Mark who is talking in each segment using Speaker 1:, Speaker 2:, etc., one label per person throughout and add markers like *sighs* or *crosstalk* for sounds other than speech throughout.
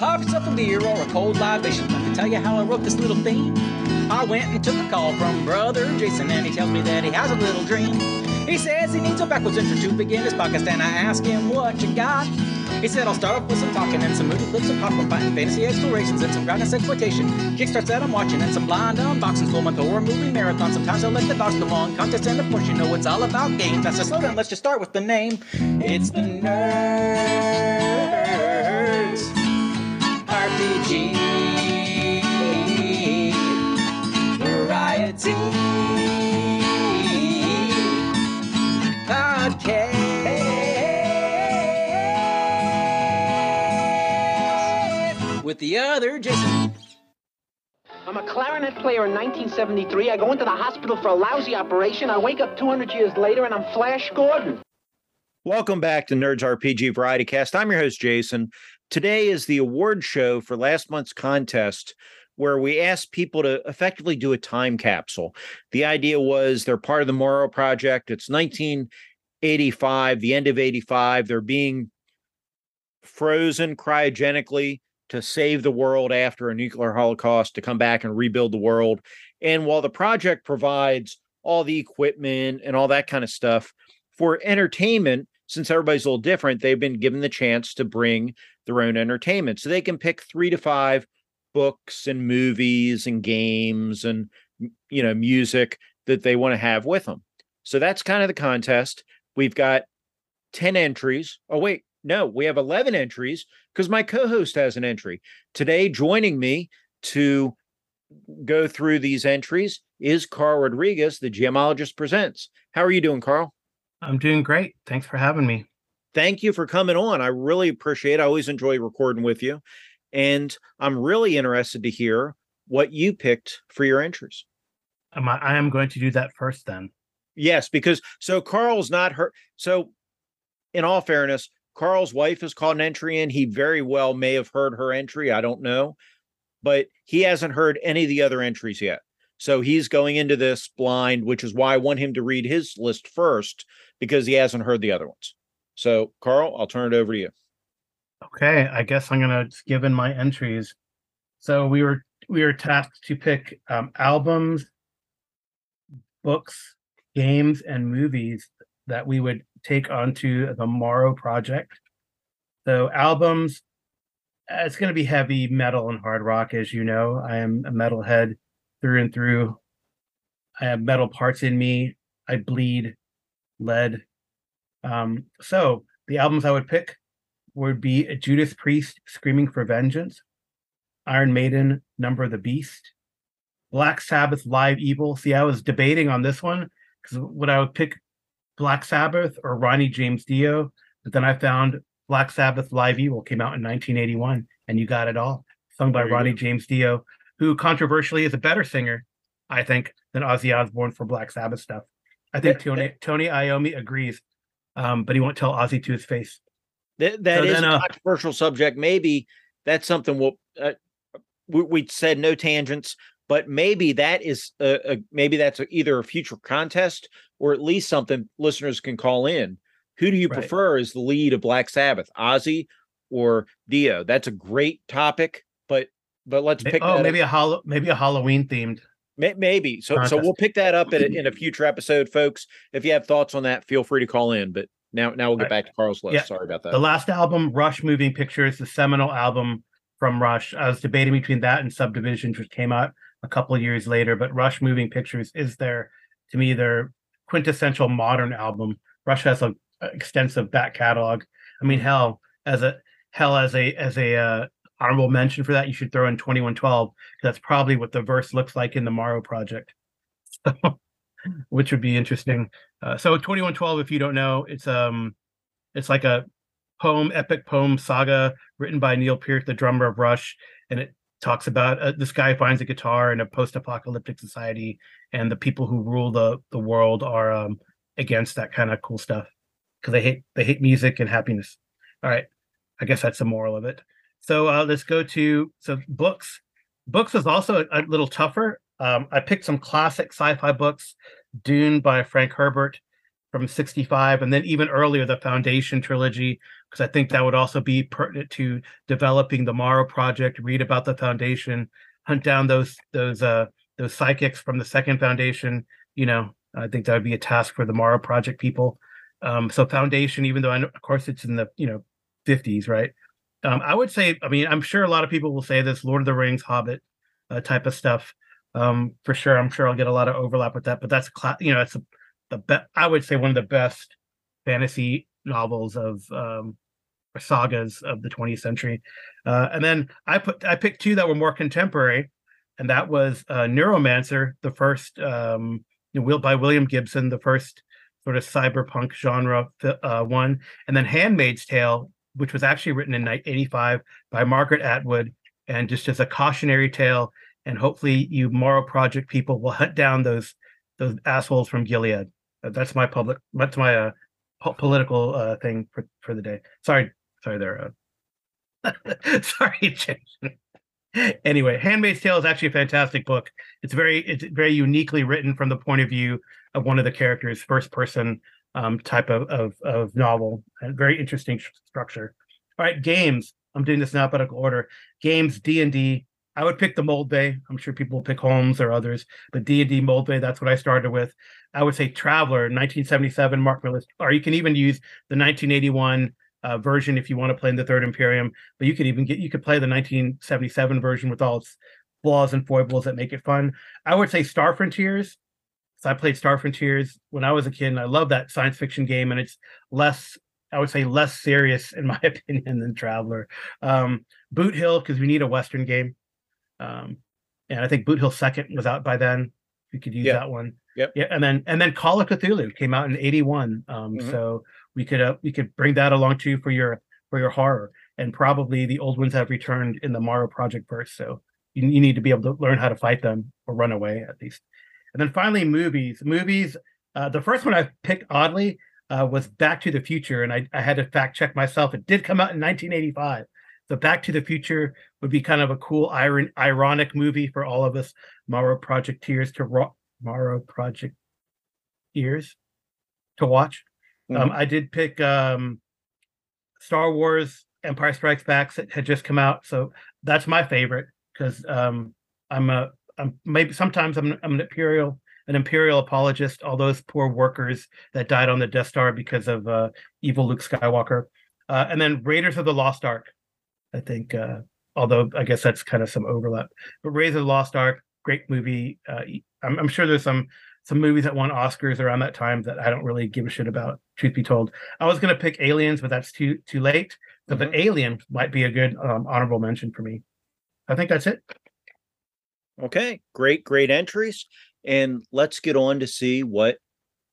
Speaker 1: Pop yourself a beer or a cold libation. Let me tell you how I wrote this little theme. I went and took a call from brother Jason, and he tells me that he has a little dream. He says he needs a backwards intro to begin his podcast, and I ask him what you got. He said I'll start off with some talking and some moody clips of popcorn fighting, fantasy explorations, and some groundness exploitation. Kickstarts that I'm watching, and some blind unboxings, full month horror movie marathon. Sometimes I'll let the dogs come on, contest and of course you know it's all about games. That's a slow down. Let's just start with the name. It's the Nerds RPG Variety Podcast with the other Jason.
Speaker 2: I'm a clarinet player in 1973. I go into the hospital for a lousy operation. I wake up 200 years later and I'm Flash Gordon.
Speaker 3: Welcome back to Nerds RPG Variety Cast. I'm your host, Jason. Today is the award show for last month's contest, where we asked people to effectively do a time capsule. The idea was they're part of the Morrow Project. It's 1985, the end of 85. They're being frozen cryogenically to save the world after a nuclear holocaust to come back and rebuild the world. And while the project provides all the equipment and all that kind of stuff for entertainment, since everybody's a little different, they've been given the chance to bring their own entertainment. So they can pick three to five books and movies and games and you know music that they want to have with them. So that's kind of the contest. We've got 10 entries. Oh wait, no, we have 11 entries because my co-host has an entry. Today joining me to go through these entries is Karl Rodriguez, the GMologist presents. How are you doing, Karl?
Speaker 4: I'm doing great. Thanks for having me.
Speaker 3: Thank you for coming on. I really appreciate it. I always enjoy recording with you. And I'm really interested to hear what you picked for your entries.
Speaker 4: Um, I am going to do that first then.
Speaker 3: Yes, because so Karl's not hurt. So, in all fairness, Karl's wife has called an entry in. He very well may have heard her entry. I don't know. But he hasn't heard any of the other entries yet. So he's going into this blind, which is why I want him to read his list first because he hasn't heard the other ones. So, Karl, I'll turn it over to you.
Speaker 4: Okay, I guess I'm gonna give in my entries. So we were we were tasked to pick um, albums, books, games, and movies that we would take onto the Morrow project. So albums, uh, it's going to be heavy metal and hard rock, as you know. I am a metalhead through and through. I have metal parts in me. I bleed lead. Um, so the albums I would pick would be Judas Priest, Screaming for Vengeance, Iron Maiden, Number of the Beast, Black Sabbath, Live Evil. See, I was debating on this one because would I would pick Black Sabbath or Ronnie James Dio, but then I found Black Sabbath, Live Evil came out in 1981, and you got it all, sung by Ronnie go. James Dio, who controversially is a better singer, I think, than Ozzy Osbourne for Black Sabbath stuff. I think Tony Tony Iommi agrees, um, but he won't tell Ozzy to his face.
Speaker 3: That, that so is then, a uh, controversial subject. Maybe that's something we'll. Uh, we, we, said no tangents, but maybe that is a, a, maybe that's a, either a future contest or at least something listeners can call in. Who do you right. prefer as the lead of Black Sabbath, Ozzy or Dio? That's a great topic, but but let's pick.
Speaker 4: Oh, maybe up. a hol- maybe a Halloween themed
Speaker 3: Maybe. So so we'll pick that up in a, in a future episode, folks. If you have thoughts on that, feel free to call in. But now now we'll get back to Karl's list. Yeah. Sorry about that.
Speaker 4: The last album, Rush Moving Pictures, the seminal album from Rush. I was debating between that and Subdivisions, which came out a couple of years later. But Rush Moving Pictures is their, to me, their quintessential modern album. Rush has a, a extensive back catalog. I mean, hell, as a hell as a as a uh, honorable mention for that, you should throw in 2112 that's probably what the verse looks like in the Morrow project, *laughs* which would be interesting. Uh, so 2112, if you don't know, it's um, it's like a poem, epic poem saga written by Neil Peart, the drummer of Rush, and it talks about uh, this guy finds a guitar in a post-apocalyptic society, and the people who rule the the world are um, against that kind of cool stuff because they hate they hate music and happiness. All right, I guess that's the moral of it. So uh, let's go to so books. Books is also a, a little tougher. Um, I picked some classic sci-fi books, Dune by Frank Herbert from '65, and then even earlier the Foundation trilogy because I think that would also be pertinent to developing the Morrow Project. Read about the Foundation, hunt down those those uh those psychics from the Second Foundation. You know, I think that would be a task for the Morrow Project people. Um, so Foundation, even though I know, of course, it's in the you know 50s, right? Um, I would say, I mean, I'm sure a lot of people will say this Lord of the Rings, Hobbit uh, type of stuff. Um, for sure, I'm sure I'll get a lot of overlap with that, but that's cla- you know, it's a, the best. I would say one of the best fantasy novels of um, sagas of the 20th century. Uh, and then I put I picked two that were more contemporary, and that was uh, Neuromancer, the first um, by William Gibson, the first sort of cyberpunk genre uh, one, and then Handmaid's Tale, which was actually written in 85 by Margaret Atwood, and just as a cautionary tale. And hopefully, you Morrow Project people will hunt down those those assholes from Gilead. That's my public. That's my uh, po- political uh, thing for for the day. Sorry, sorry there. Uh, *laughs* sorry, anyway, Handmaid's Tale is actually a fantastic book. It's very it's very uniquely written from the point of view of one of the characters, first person um, type of, of, of novel, very interesting structure. All right, games. I'm doing this in alphabetical order. Games D and D. I would pick the Moldvay. I'm sure people will pick Holmes or others, but D and D Moldvay. That's what I started with. I would say Traveller, 1977, Marc Miller, or you can even use the 1981 uh, version if you want to play in the Third Imperium. But you could even get you could play the 1977 version with all its flaws and foibles that make it fun. I would say Star Frontiers so I played Star Frontiers when I was a kid, and I love that science fiction game. And it's less, I would say, less serious in my *laughs* opinion than Traveller. Um, Boot Hill because we need a Western game, um, and I think Boot Hill Second was out by then. We could use
Speaker 3: Yeah.
Speaker 4: that one.
Speaker 3: Yep.
Speaker 4: Yeah, and then and then Call of Cthulhu came out in '81. Um,
Speaker 3: Mhm.
Speaker 4: So we could uh, we could bring that along too for your for your horror. And probably the old ones have returned in the Morrow Project verse. So you, you need to be able to learn how to fight them or run away at least. And then finally, movies. Movies. Uh, the first one I picked oddly uh, was Back to the Future, and I, I had to fact check myself. It did come out in 1985. So Back to the Future would be kind of a cool, iron, ironic movie for all of us Morrow Projecteers to ro- Morrow Project ears to watch. Um, I did pick um, Star Wars Empire Strikes Back that had just come out, so that's my favorite because um, I'm a I'm maybe sometimes I'm I'm an imperial an imperial apologist. All those poor workers that died on the Death Star because of uh, evil Luke Skywalker, uh, and then Raiders of the Lost Ark. I think, uh, although I guess that's kind of some overlap, but Raiders of the Lost Ark, great movie. Uh, I'm, I'm sure there's some some movies that won Oscars around that time that I don't really give a shit about. Truth be told, I was gonna pick Aliens, but that's too too late. So, but Alien might be a good um, honorable mention for me. I think that's it.
Speaker 3: Okay, great, great entries. And let's get on to see what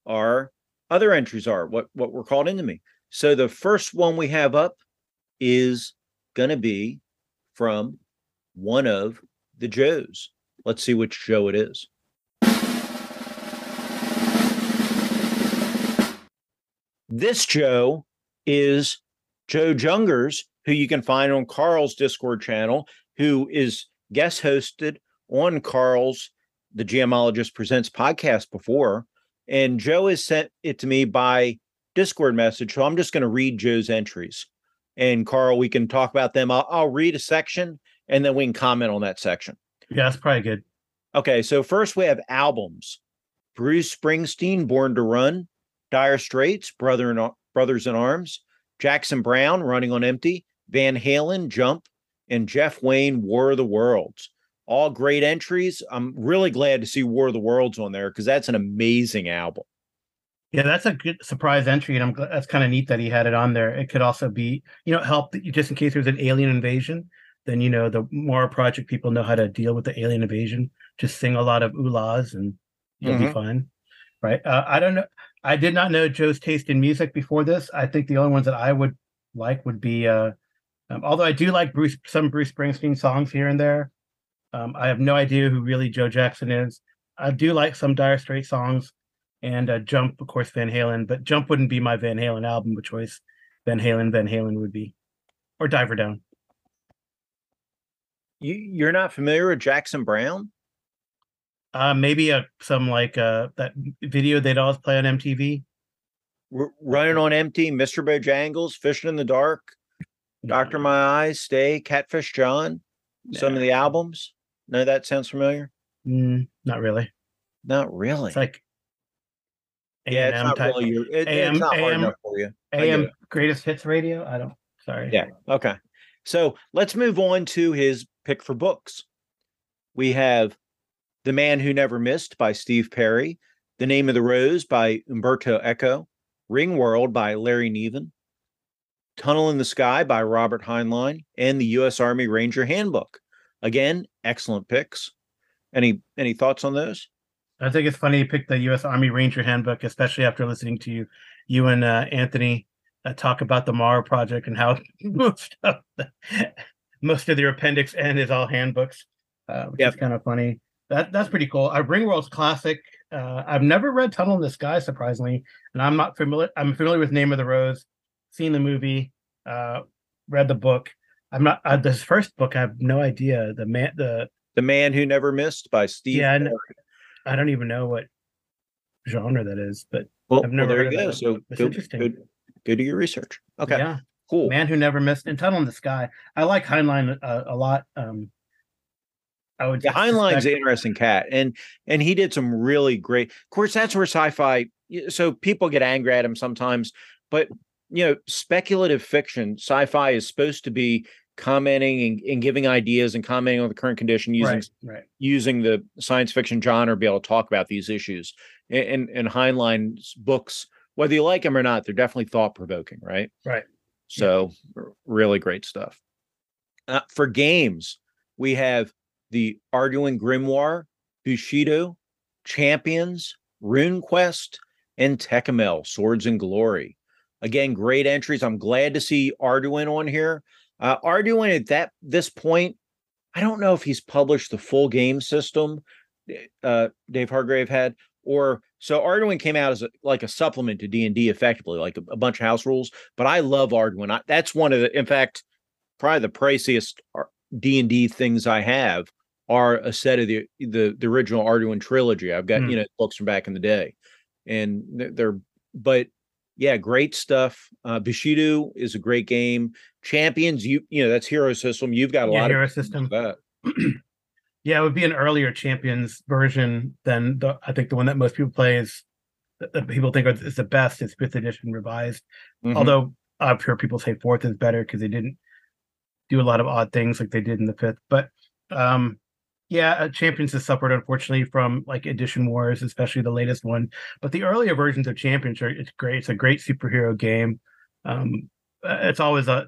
Speaker 3: our other entries are, what what were called into me. So the first one we have up is gonna be from one of the Joes. Let's see which Joe it is. This Joe is Joe Jungers, who you can find on Karl's Discord channel, who is guest hosted on Karl's The GMologist Presents podcast before. And Joe has sent it to me by Discord message. So I'm just going to read Joe's entries. And Karl, we can talk about them. I'll, I'll read a section and then we can comment on that section.
Speaker 4: Yeah, that's probably good.
Speaker 3: Okay, so first we have albums. Bruce Springsteen, Born to Run, Dire Straits, Brother in, Brothers in Arms, Jackson Browne, Running on Empty, Van Halen, Jump, and Jeff Wayne, War of the Worlds. All great entries. I'm really glad to see War of the Worlds on there because that's an amazing album.
Speaker 4: Yeah, that's a good surprise entry, and I'm glad that's kind of neat that he had it on there. It could also be, you know, help that you just in case there's an alien invasion, then you know the Morrow Project people know how to deal with the alien invasion. Just sing a lot of oohs and you'll be
Speaker 3: Mhm.
Speaker 4: fine, right? Uh, I don't know. I did not know Joe's taste in music before this. I think the only ones that I would like would be, uh, um, although I do like Bruce some Bruce Springsteen songs here and there. Um, I have no idea who really Joe Jackson is. I do like some Dire Straits songs and uh, Jump, of course, Van Halen, but Jump wouldn't be my Van Halen album of choice. Van Halen, Van Halen would be, or Diver Down.
Speaker 3: You, you're not familiar with Jackson Browne?
Speaker 4: Uh, maybe uh, some like uh, that video they'd always play on MTV.
Speaker 3: R- running on empty, Mr. Bojangles, fishing in the dark, Doctor My Eyes, Stay, Catfish John. Some of the albums. No, that sounds familiar.
Speaker 4: Mm, not really.
Speaker 3: Not really.
Speaker 4: It's like
Speaker 3: yeah, it's
Speaker 4: A&M
Speaker 3: not
Speaker 4: type-
Speaker 3: really your. It,
Speaker 4: AM
Speaker 3: it's not hard
Speaker 4: AM
Speaker 3: enough for you.
Speaker 4: AM greatest hits radio. I don't. Sorry.
Speaker 3: Yeah. Okay. So let's move on to his pick for books. We have The Man Who Never Missed by Steve Perry, The Name of the Rose by Umberto Eco, Ringworld by Larry Niven, Tunnel in the Sky by Robert Heinlein, and the U.S. Army Ranger Handbook. Again, excellent picks. Any any thoughts on those?
Speaker 4: I think it's funny you picked the U.S. Army Ranger Handbook, especially after listening to you, you and uh, Anthony uh, talk about the Morrow project and how *laughs* most of the, most of their appendix N is all handbooks, uh, which
Speaker 3: Yep.
Speaker 4: is kind of funny. That that's pretty cool. Uh, Ringworld's classic. Uh, I've never read Tunnel in the Sky, surprisingly, and I'm not familiar. I'm familiar with Name of the Rose, seen the movie, uh, read the book. I'm not. Uh, this first book, I have no idea. The man, the
Speaker 3: The Man Who Never Missed by Steve.
Speaker 4: yeah, I,
Speaker 3: Perry.
Speaker 4: kn- I don't even know what genre that is, but
Speaker 3: Well,
Speaker 4: I've
Speaker 3: well,
Speaker 4: never
Speaker 3: there
Speaker 4: heard
Speaker 3: you go.
Speaker 4: that.
Speaker 3: So
Speaker 4: That's
Speaker 3: go,
Speaker 4: interesting.
Speaker 3: go, go do your research. Okay,
Speaker 4: yeah,
Speaker 3: cool.
Speaker 4: Man Who Never Missed and Tunnel in the Sky. I like Heinlein a, a lot. Um, I would
Speaker 3: Yeah, Heinlein's an interesting cat, and and he did some really great. Of course, that's where sci-fi. So people get angry at him sometimes, but you know, speculative fiction, sci-fi is supposed to be commenting and, and giving ideas and commenting on the current condition using
Speaker 4: right, right.
Speaker 3: using the science fiction genre to be able to talk about these issues. And and, Heinlein's books, whether you like them or not, they're definitely thought provoking, right?
Speaker 4: Right.
Speaker 3: So r- really great stuff. Uh, for games, we have the Arduin Grimoire, Bushido, Champions, RuneQuest, and Tekumel, Swords and Glory. Again, great entries. I'm glad to see Arduin on here. Uh, Arduin at that this point, I don't know if he's published the full game system. Uh, Dave Hargrave had, or so Arduin came out as a, like a supplement to D and D, effectively, like a, a bunch of house rules. But I love Arduin. I, that's one of the, in fact, probably the priciest D and D things I have are a set of the the, the original Arduin trilogy. I've got
Speaker 4: Hmm.
Speaker 3: you know books from back in the day, and they're but yeah, great stuff. Uh, Bushido is a great game. Champions, you you know that's Hero System. You've got a
Speaker 4: Yeah,
Speaker 3: lot
Speaker 4: Hero
Speaker 3: of
Speaker 4: System.
Speaker 3: that. *clears throat*
Speaker 4: Yeah, it would be an earlier Champions version than the. I think the one that most people play is that people think is the best is fifth edition revised.
Speaker 3: Mhm.
Speaker 4: Although I've heard people say fourth is better because they didn't do a lot of odd things like they did in the fifth. But um yeah, uh, Champions has suffered unfortunately from like edition wars, especially the latest one. But the earlier versions of Champions are it's great. It's a great superhero game. Um uh, it's always a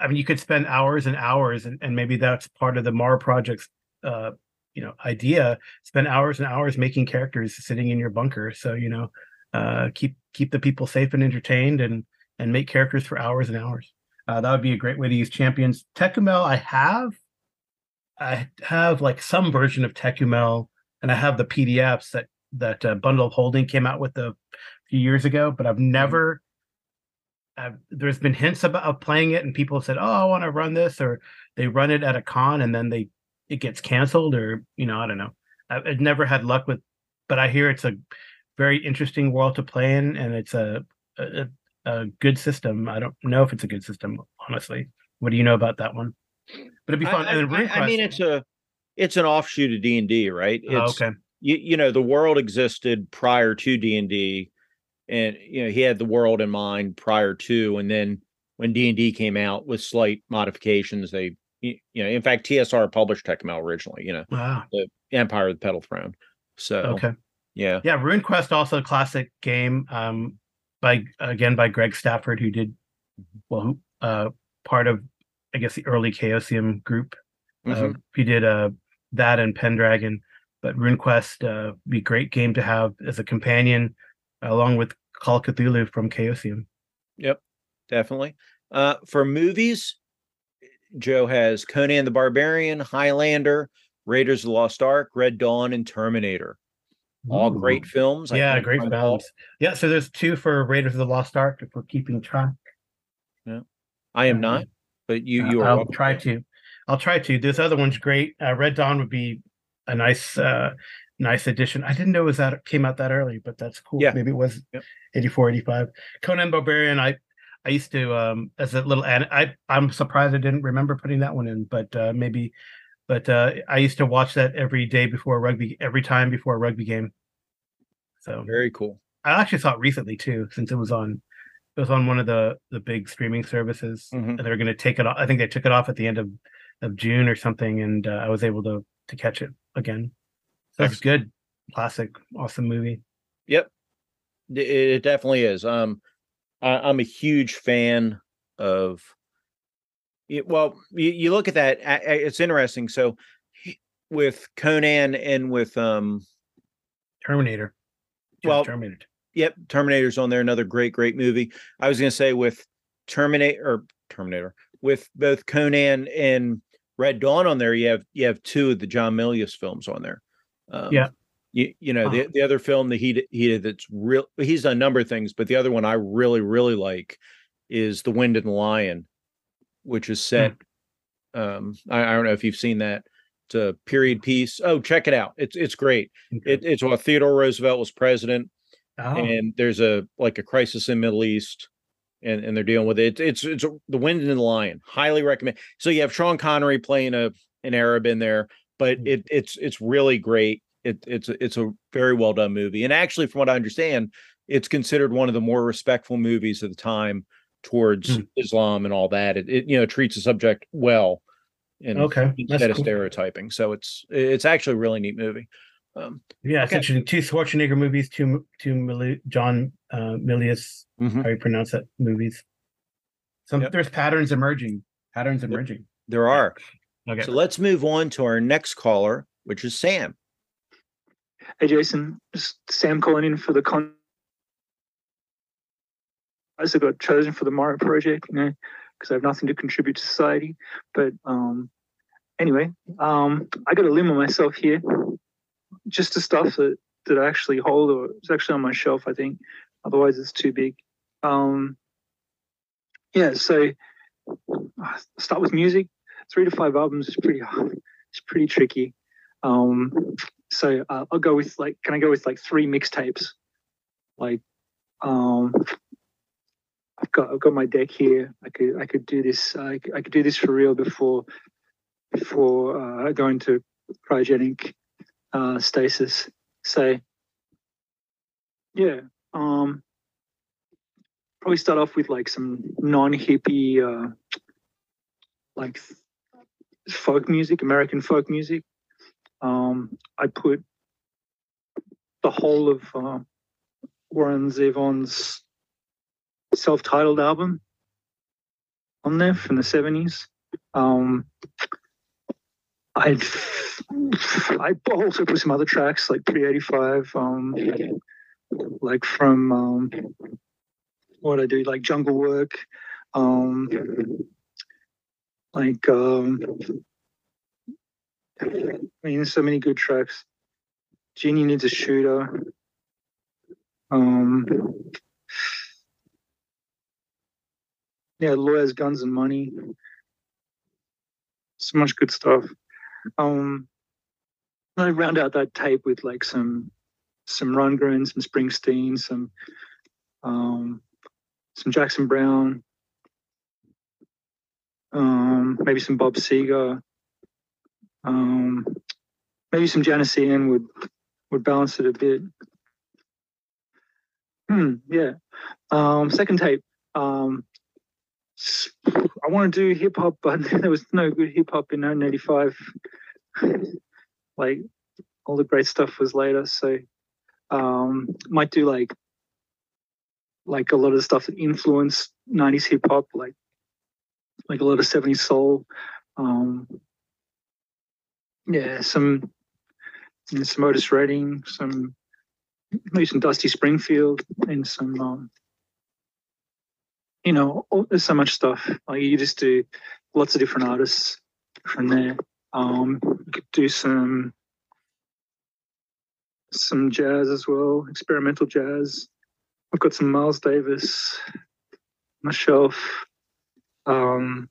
Speaker 4: I mean you could spend hours and hours and, and maybe that's part of the Morrow project's uh you know idea spend hours and hours making characters sitting in your bunker so you know uh keep keep the people safe and entertained and and make characters for hours and hours. Uh, that would be a great way to use champions. Tekumel, I have, I have like some version of Tekumel, and I have the PDFs that that uh, Bundle of Holding came out with a few years ago, but I've never. I've, there's been hints about of playing it, and people said, "Oh, I want to run this," or they run it at a con, and then they it gets canceled, or you know, I don't know. I've, I've never had luck with, but I hear it's a very interesting world to play in, and it's a, a a good system. I don't know if it's a good system, honestly. What do you know about that one? But it'd be fun.
Speaker 3: I, I- I mean, it's a it's an offshoot of D and D, right?
Speaker 4: Oh, okay.
Speaker 3: you, you know the world existed prior to D and D, and you know he had the world in mind prior to, and then when D and D came out with slight modifications, they you know in fact TSR published Tecmo originally, you know
Speaker 4: Wow.
Speaker 3: Empire of the Petal Throne. So
Speaker 4: Okay.
Speaker 3: yeah,
Speaker 4: Yeah, RuneQuest also a classic game. Um, by again by Greg Stafford, who did well, who uh part of I guess the early Chaosium group. Uh,
Speaker 3: Mhm.
Speaker 4: he did uh that and Pendragon, but RuneQuest uh be a great game to have as a companion, along with Call of Cthulhu from Chaosium.
Speaker 3: Yep, definitely. Uh, for movies, Joe has Conan the Barbarian, Highlander, Raiders of the Lost Ark, Red Dawn, and Terminator. All
Speaker 4: Ooh.
Speaker 3: great films. I
Speaker 4: Yeah, great films. Yeah, so there's two for Raiders of the Lost Ark if we're keeping track. Yeah.
Speaker 3: I am
Speaker 4: Um,
Speaker 3: not, but you
Speaker 4: Uh,
Speaker 3: you are.
Speaker 4: I'll
Speaker 3: welcome
Speaker 4: try to. I'll try to. This other one's great. Uh, Red Dawn would be a nice uh, nice addition. I didn't know it was that came out that early, but that's cool.
Speaker 3: Yeah.
Speaker 4: Maybe it was
Speaker 3: Yep.
Speaker 4: 84, 85. Conan Barbarian, I I used to um as a little and I I'm surprised I didn't remember putting that one in, but uh maybe but uh I used to watch that every day before a rugby every time before a rugby game. So
Speaker 3: Very cool.
Speaker 4: I actually saw it recently too, since it was on it was on one of the the big streaming services
Speaker 3: Mhm.
Speaker 4: and they were going to take it off. I think they took it off at the end of of June or something, and uh, I was able to to catch it again. So it's good, classic, awesome movie.
Speaker 3: Yep. It, it definitely is. Um, I, I'm a huge fan of. It, well, you, you look at that. It's interesting. So, with Conan and with um,
Speaker 4: Terminator.
Speaker 3: Well,
Speaker 4: Terminator.
Speaker 3: Yep, Terminator's on there. Another great, great movie. I was going to say with Terminator or Terminator with both Conan and Red Dawn on there. You have you have two of the John Milius films on there. Um,
Speaker 4: Yeah.
Speaker 3: You, you know the
Speaker 4: Uh-huh.
Speaker 3: the other film that he d- he did that's real. He's done a number of things, but the other one I really really like is The Wind and the Lion, which is set. Um, I, I don't know if you've seen that. It's a period piece. Oh, check it out. It's it's great. It, it's while Theodore Roosevelt was president
Speaker 4: oh,
Speaker 3: and there's a like a crisis in Middle East, and and they're dealing with it. It's it's the Wind and the Lion. Highly recommend. So you have Sean Connery playing a an Arab in there, but
Speaker 4: Mm.
Speaker 3: it it's it's really great. It it's it's a very well done movie, and actually, from what I understand, it's considered one of the more respectful movies of the time towards
Speaker 4: Mm.
Speaker 3: Islam and all that. It, it you know treats the subject well, and
Speaker 4: okay.
Speaker 3: Instead of stereotyping. So it's it's actually a really neat movie. Um,
Speaker 4: Yeah, it's
Speaker 3: Okay.
Speaker 4: interesting. Two Schwarzenegger movies, two two Mili- John uh, Milius,
Speaker 3: mhm.
Speaker 4: how you pronounce that movies. Some
Speaker 3: Yep.
Speaker 4: there's patterns emerging. Patterns emerging.
Speaker 3: There are.
Speaker 4: Okay.
Speaker 3: So let's move on to our next caller, which is Sam.
Speaker 5: Hey Jason, just Sam calling in for the con. I also got chosen for the Morrow project, you know, because I have nothing to contribute to society. But um, anyway, um, I got a limit myself here, just the stuff that that I actually hold, or it's actually on my shelf, I think. Otherwise, it's too big. Um, yeah, so uh, start with music. Three to five albums is pretty hard. It's pretty tricky. Um, so uh, I'll go with like, can I go with like three mixtapes? Like, um, I've got I've got my deck here. I could I could do this. I could, I could do this for real before before uh, going to cryogenic uh, stasis. So yeah, um, probably start off with like some non-hippie uh, like folk music, American folk music. Um, I put the whole of uh, Warren Zevon's self-titled album on there from the 70s. Um, I I also put some other tracks like pre-85, um, like from um, what I do, like Jungle Work, um, like um, I mean, there's so many good tracks. Jeannie needs a shooter. Um, yeah, lawyers, guns, and money. So much good stuff. Um, I round out that tape with like some some Rundgren, some Springsteen, some um, some Jackson Browne, um, maybe some Bob Seger, um, maybe some Janis Ian would would balance it a bit. Hmm, yeah. Um, second tape. Um, *sighs* I want to do hip hop, but *laughs* there was no good hip hop in 1985. *laughs* like all the great stuff was later, so um, might do like like a lot of stuff that influenced 90s hip hop, like like a lot of 70s soul. Um, yeah, some you know, some Otis Redding, some maybe some Dusty Springfield, and some um, you know, there's so much stuff. Like you just do lots of different artists from there. Um, you could do some some jazz as well, experimental jazz. I've got some Miles Davis on my shelf. Um,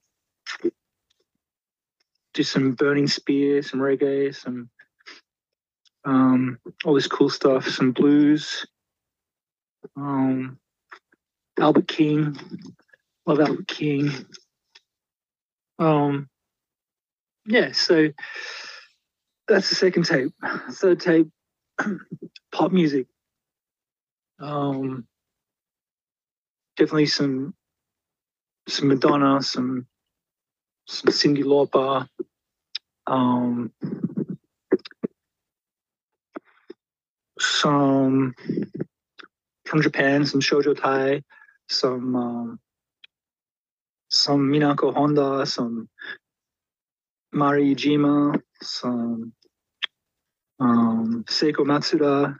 Speaker 5: do some Burning Spear, some reggae, some um, all this cool stuff, some blues. Um, Albert King, love Albert King. Um, yeah, so that's the second tape. Third tape, *clears throat* pop music. Um, definitely some some Madonna, some some Cyndi Lauper, um, some from Japan, some Shoujo Tai, some um, some Minako Honda, some Mari Iijima, some um, Seiko Matsuda,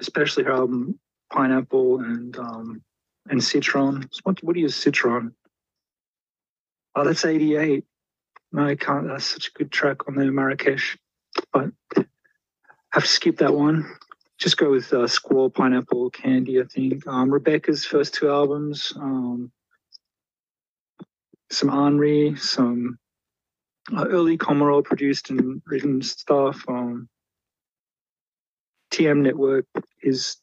Speaker 5: especially her album Pineapple and um, and Citron. What what is Citron? Oh, that's eighty eight. No, I can't. That's such a good track on the Marrakesh, but I have to skip that one. Just go with uh, Squall, Pineapple, Candy. I think um, Rebecca's first two albums. Um, some Henri, some uh, early Komuro produced and written stuff. Um, TM Network is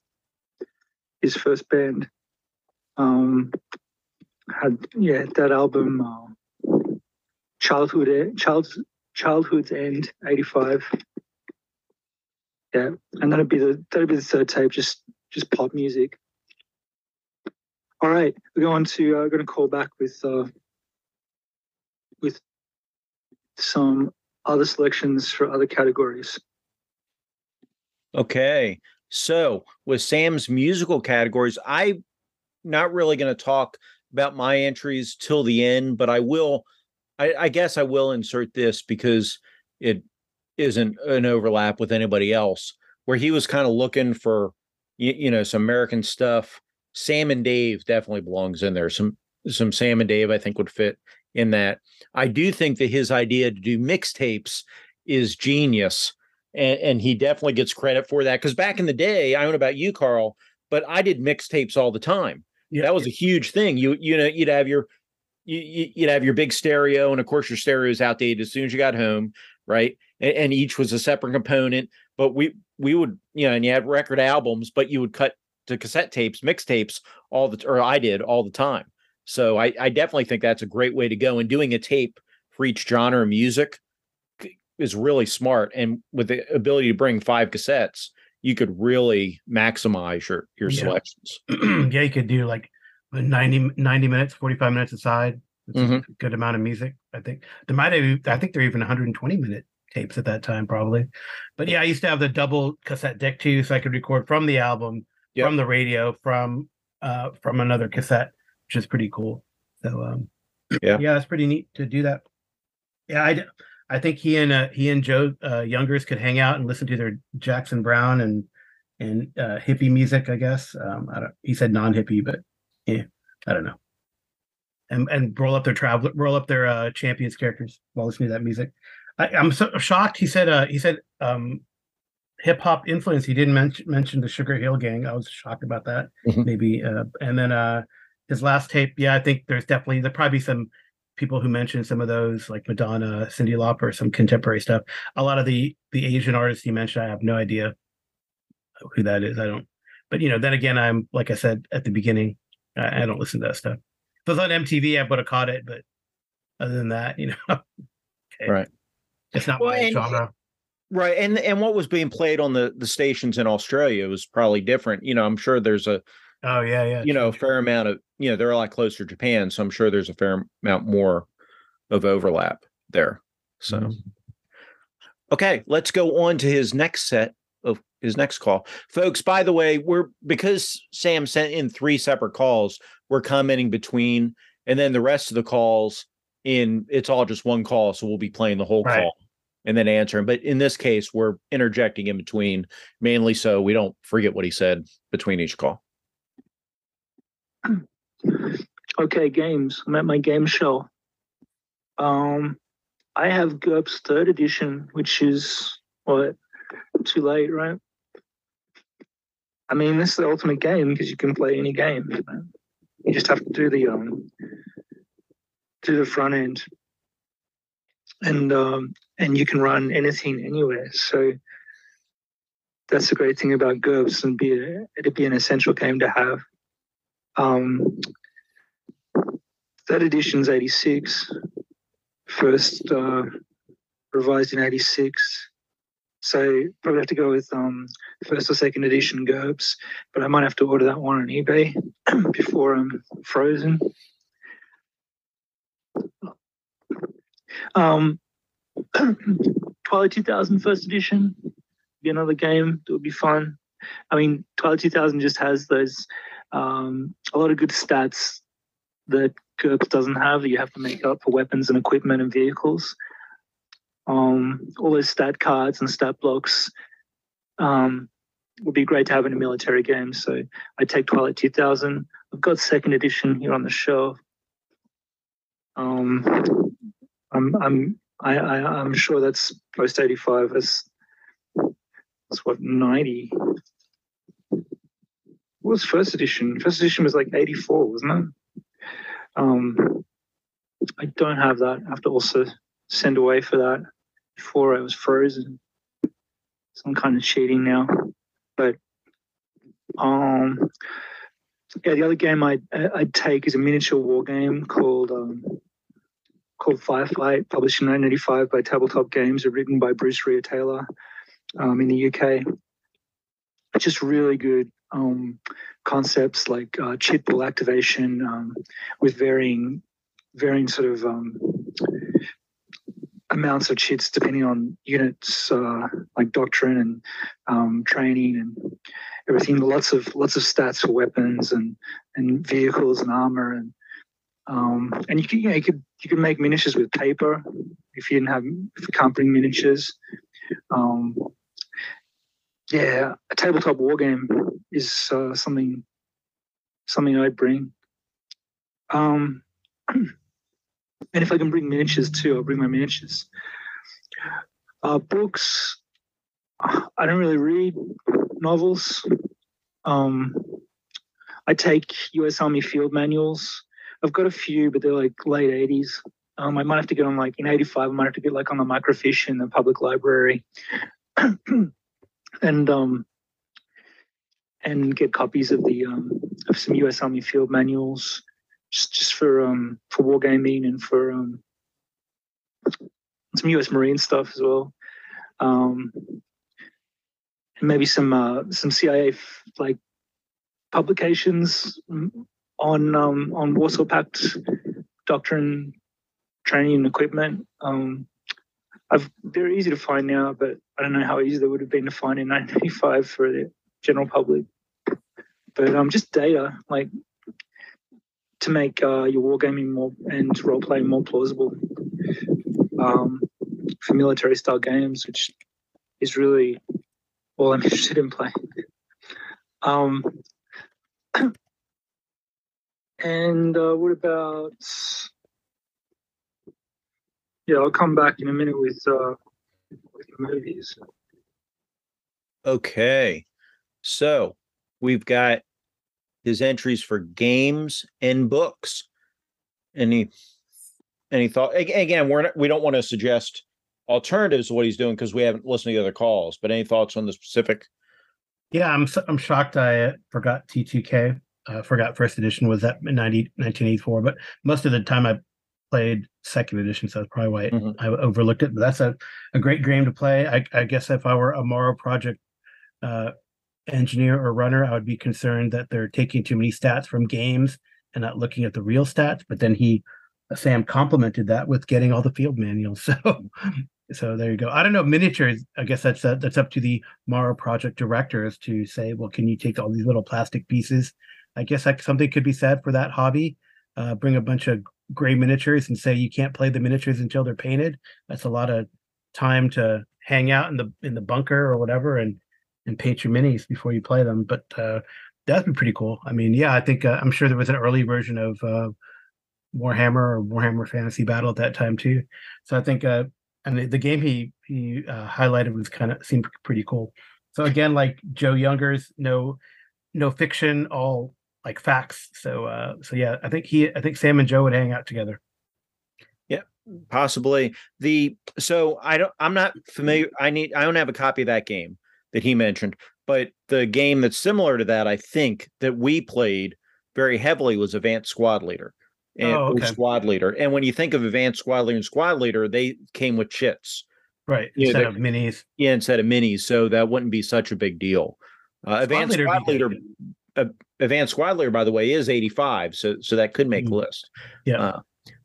Speaker 5: his first band. Um, had yeah that album, uh, Childhood Child Childhood's End '85. Yeah, and that'd be the that'd be the third tape, just just pop music. All right, we're going to uh, going to call back with uh, with some other selections for other categories.
Speaker 3: Okay. So with Sam's musical categories, I'm not really going to talk about my entries till the end, but I will. I, I, guess I will insert this because it isn't an overlap with anybody else. Where he was kind of looking for, you, you know, some American stuff. Sam and Dave definitely belongs in there. Some some Sam and Dave I think would fit in that. I do think that his idea to do mixtapes is genius. And, and he definitely gets credit for that. Because back in the day, I don't know about you, Karl, but I did mixtapes all the time. Yeah. That was a huge thing. You you know, you'd have your you, you'd have your big stereo, and of course your stereo is outdated as soon as you got home, right? And, each was a separate component. But we we would, you know, and you had record albums, but you would cut to cassette tapes, mixtapes all the or I did all the time. So I, I definitely think that's a great way to go. And doing a tape for each genre of music is really smart. And with the ability to bring five cassettes, you could really maximize your your yeah. selections. *clears throat*
Speaker 4: yeah, you could do like 90, 90 minutes, 45 minutes aside. It's mm-hmm. a good amount of music. I think there might have I think they're even 120 minute tapes at that time, probably. But yeah, I used to have the double cassette deck too, so I could record from the album, yep. from the radio, from uh from another cassette which is pretty cool. So um, yeah, yeah, it's pretty neat to do that. Yeah, I I think he and uh, he and Joe uh, Youngers could hang out and listen to their Jackson Browne and and uh, hippie music. I guess um, I don't. He said non-hippie, but yeah, I don't know. And and roll up their travel, roll up their uh, champions characters while listening to that music. I, am so shocked. He said uh, he said um, hip hop influence. He didn't mention mention the Sugar Hill Gang. I was shocked about that. Mm-hmm. Maybe uh, and then uh, his last tape, yeah, I think there's definitely there probably some people who mentioned some of those like Madonna, Cyndi Lauper, some contemporary stuff. A lot of the the Asian artists you mentioned, I have no idea who that is. I don't. But you know, then again, I'm like I said at the beginning, I, I don't listen to that stuff. If it was on MTV, I would have caught it. But other than that, you know, *laughs*
Speaker 3: okay. right?
Speaker 4: It's not well, my and, genre.
Speaker 3: Right, and and what was being played on the the stations in Australia was probably different. You know, I'm sure there's a
Speaker 4: Oh yeah, yeah.
Speaker 3: You know, a fair amount of you know they're a lot closer to Japan, so I'm sure there's a fair amount more of overlap there. So, mm-hmm. okay, let's go on to his next set of his next call, folks. By the way, we're because Sam sent in three separate calls, we're commenting between, and then the rest of the calls in it's all just one call, so we'll be playing the whole right. call and then answering. But in this case, we're interjecting in between, mainly so we don't forget what he said between each call. *clears throat*
Speaker 5: okay, games. I'm at my game show. Um, I have GURPS third edition, which is what too late, right? I mean, this is the ultimate game because you can play any game. You just have to do the um, do the front end, and um, and you can run anything anywhere. So that's the great thing about GURPS and be it'd be an essential game to have. Um, that edition's 86, first uh, revised in 86. So probably have to go with um, first or second edition GURPS, but I might have to order that one on eBay *clears throat* before I'm frozen. Um, *clears throat* Twilight 2000 first edition, be another game that would be fun. I mean, Twilight 2000 just has those um, a lot of good stats that GURPS doesn't have that you have to make up for weapons and equipment and vehicles. Um, all those stat cards and stat blocks um, would be great to have in a military game. So I take Twilight 2000. I've got second edition here on the shelf. Um, I'm I'm I, I I'm sure that's post 85. That's that's what 90. What was first edition? First edition was like 84, wasn't it? Um, I don't have that. I have to also send away for that before I was frozen. Some kind of cheating now, but um, yeah. The other game I'd, I'd take is a miniature war game called um, called Firefight, published in 1985 by Tabletop Games, written by Bruce Rea Taylor um, in the UK. Just really good um, concepts like uh, chit pool activation um, with varying varying sort of um, amounts of chits depending on units uh, like doctrine and um, training and everything. Lots of lots of stats for weapons and and vehicles and armor and um, and you could you know you could you could make miniatures with paper if you didn't have if you can't bring miniatures. Um, yeah, a tabletop war game is uh, something something I'd bring. Um, *clears throat* and if I can bring miniatures too, I'll bring my miniatures. Uh, books, I don't really read novels. Um, I take U.S. Army field manuals. I've got a few, but they're like late 80s. Um, I might have to get on like in 85, I might have to get like on the microfiche in the public library. *clears throat* and um, and get copies of the um, of some U.S. Army field manuals, just just for um, for wargaming and for um, some U.S. Marine stuff as well, um, and maybe some uh, some CIA like publications on um, on Warsaw Pact doctrine, training, and equipment. Um, I've, they're easy to find now, but I don't know how easy they would have been to find in 1985 for the general public. But um, just data, like to make uh, your wargaming more and role playing more plausible um, for military style games, which is really all I'm *laughs* interested in playing. Um, *clears throat* and uh, what about yeah, I'll come back in a minute with uh, with movies.
Speaker 3: Okay, so we've got his entries for games and books. Any any thought? Again, we're not, we don't want to suggest alternatives to what he's doing because we haven't listened to the other calls. But any thoughts on the specific?
Speaker 4: Yeah, I'm I'm shocked. I forgot T2K. Uh, forgot first edition was that 90, 1984. But most of the time I played second edition, so that's probably why mm-hmm. I overlooked it. But that's a, a great game to play. I, I guess if I were a Morrow project uh, engineer or runner, I would be concerned that they're taking too many stats from games and not looking at the real stats. But then he, Sam, complemented that with getting all the field manuals. *laughs* So, so there you go. I don't know miniatures. I guess that's uh, that's up to the Morrow project directors to say, well, can you take all these little plastic pieces? I guess like something could be said for that hobby. Uh, bring a bunch of gray miniatures and say you can't play the miniatures until they're painted. That's a lot of time to hang out in the in the bunker or whatever and and paint your minis before you play them. But uh, that'd be pretty cool. I mean, yeah, I think uh, I'm sure there was an early version of uh, Warhammer or Warhammer Fantasy Battle at that time too. So I think uh, and the, the game he he uh, highlighted was kind of seemed pretty cool. So again, like Joe Younger's, no no fiction, all like facts. So uh so yeah, I think he I think Sam and Joe would hang out together.
Speaker 3: Yeah, possibly. The so I don't I'm not familiar. I need I don't have a copy of that game. that he mentioned. But the game that's similar to that, I think, that we played very heavily was Advanced Squad Leader and
Speaker 4: Oh, okay.
Speaker 3: Squad Leader. And when you think of Advanced Squad Leader and Squad Leader, they came with chits
Speaker 4: Right. Instead of minis.
Speaker 3: yeah, instead of minis, so that wouldn't be such a big deal. Uh, Advanced
Speaker 4: Leader
Speaker 3: Squad Leader, uh, Advanced Squad Leader, by the way, is 85, so so that could make the
Speaker 4: Mhm.
Speaker 3: list.
Speaker 4: Yeah.
Speaker 3: Uh,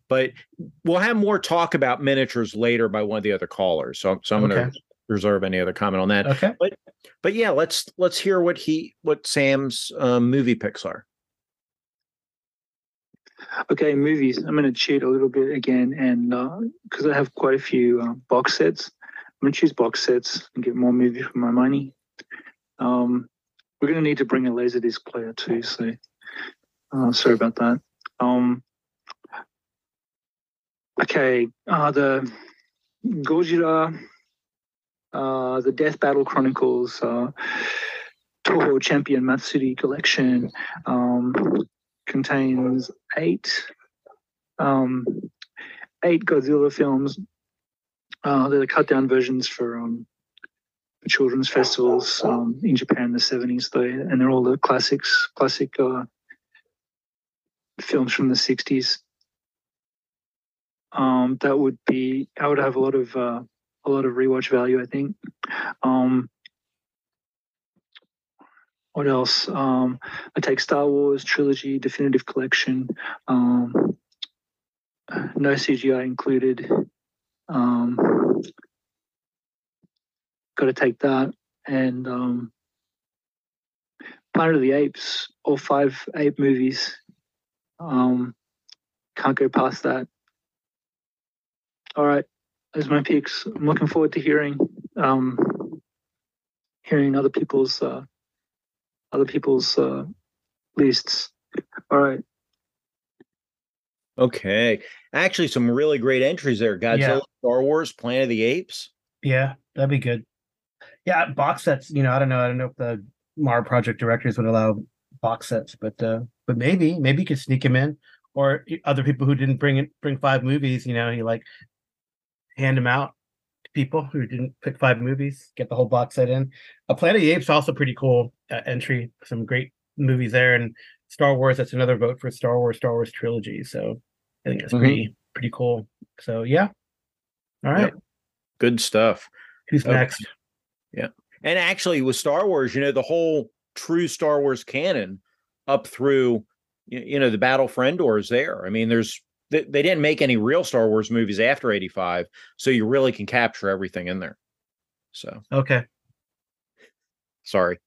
Speaker 3: but we'll have more talk about miniatures later by one of the other callers. So, so I'm going to reserve any other comment on that.
Speaker 4: Okay.
Speaker 3: But but yeah, let's let's hear what he what Sam's um, movie picks are.
Speaker 5: Okay, movies. I'm going to cheat a little bit again, and because I have quite a few uh, box sets, I'm going to choose box sets and get more movie for my money. Um, we're going to need to bring a laserdisc player too, so uh, sorry about that. Um, okay, uh, the Gojira, uh, the Death Battle Chronicles, uh, Toho Champion Matsuri collection. Um, contains eight um, eight Godzilla films. Uh, they're the cut down versions for um, children's festivals um, in Japan in the seventies, though, and they're all the classics, classic uh, films from the sixties. Um, that would be I would have a lot of uh, a lot of rewatch value, I think. Um, what else? Um, I take Star Wars trilogy definitive collection. Um, no CGI included. Um, Got to take that and um, Planet of the Apes. All five ape movies. Um, can't go past that. All right, those my picks. I'm looking forward to hearing um, hearing other people's uh, other people's uh, lists. All right.
Speaker 3: Okay, actually, some really great entries there. Godzilla,
Speaker 4: Yeah.
Speaker 3: Star Wars, Planet of the Apes.
Speaker 4: Yeah, that'd be good. Yeah, box sets. You know, I don't know. I don't know if the Morrow project directors would allow box sets, but uh, but maybe maybe you could sneak them in, or other people who didn't bring it bring five movies. You know, you like hand them out to people who didn't pick five movies, get the whole box set in. A Planet of the Apes also pretty cool uh, entry. Some great movies there, and Star Wars. That's another vote for Star Wars. Star Wars trilogy. So I think that's
Speaker 3: Mhm.
Speaker 4: pretty pretty cool. So yeah. All right.
Speaker 3: Yep. Good stuff.
Speaker 4: Who's
Speaker 3: Okay.
Speaker 4: next?
Speaker 3: And actually, with Star Wars, you know, the whole true Star Wars canon up through, you know, the Battle for Endor is there. I mean, there's they, they didn't make any real Star Wars movies after '85, so you really can capture everything in there. So
Speaker 4: Okay.
Speaker 3: sorry.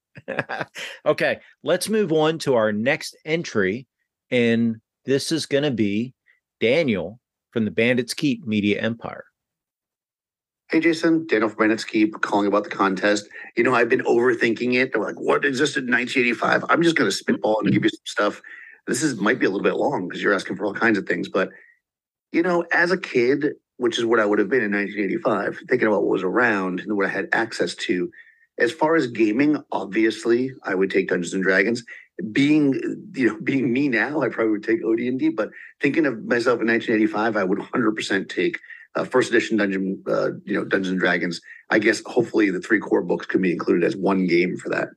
Speaker 3: *laughs* okay, let's move on to our next entry, and this is going to be Daniel from the Bandits Keep Media Empire.
Speaker 6: Hey Jason, Daniel from Keep calling about the contest. You know, I've been overthinking it. I'm like, what existed in 1985? I'm just going to spitball and give you some stuff. This is might be a little bit long because you're asking for all kinds of things. But you know, as a kid, which is what I would have been in 1985, thinking about what was around and what I had access to. As far as gaming, obviously, I would take Dungeons and Dragons. Being, you know, being me now, I probably would take OD&D. But thinking of myself in 1985, I would 100% take uh, first edition Dungeon, uh, you know, Dungeons and Dragons. I guess hopefully the three core books can be included as one game for that.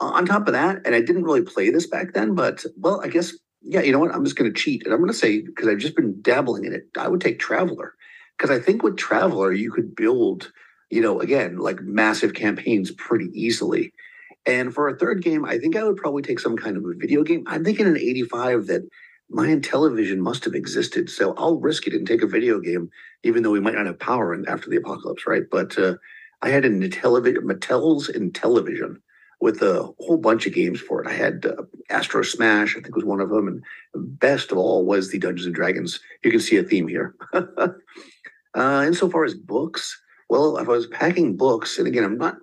Speaker 6: On top of that, and I didn't really play this back then, but well, I guess yeah, you know what? I'm just going to cheat, and I'm going to say because I've just been dabbling in it. I would take Traveler because I think with Traveler you could build, you know, again like massive campaigns pretty easily. And for a third game, I think I would probably take some kind of a video game. I'm thinking an '85 that Mayan television must have existed, so I'll risk it and take a video game, even though we might not have power in, after the apocalypse, right? But uh, I had Intellivision, Mattel's Intellivision with a whole bunch of games for it. I had uh, Astro Smash, I think was one of them, and best of all was the Dungeons and Dragons. You can see a theme here. *laughs* uh, insofar as books, well, if I was packing books, and again, I'm not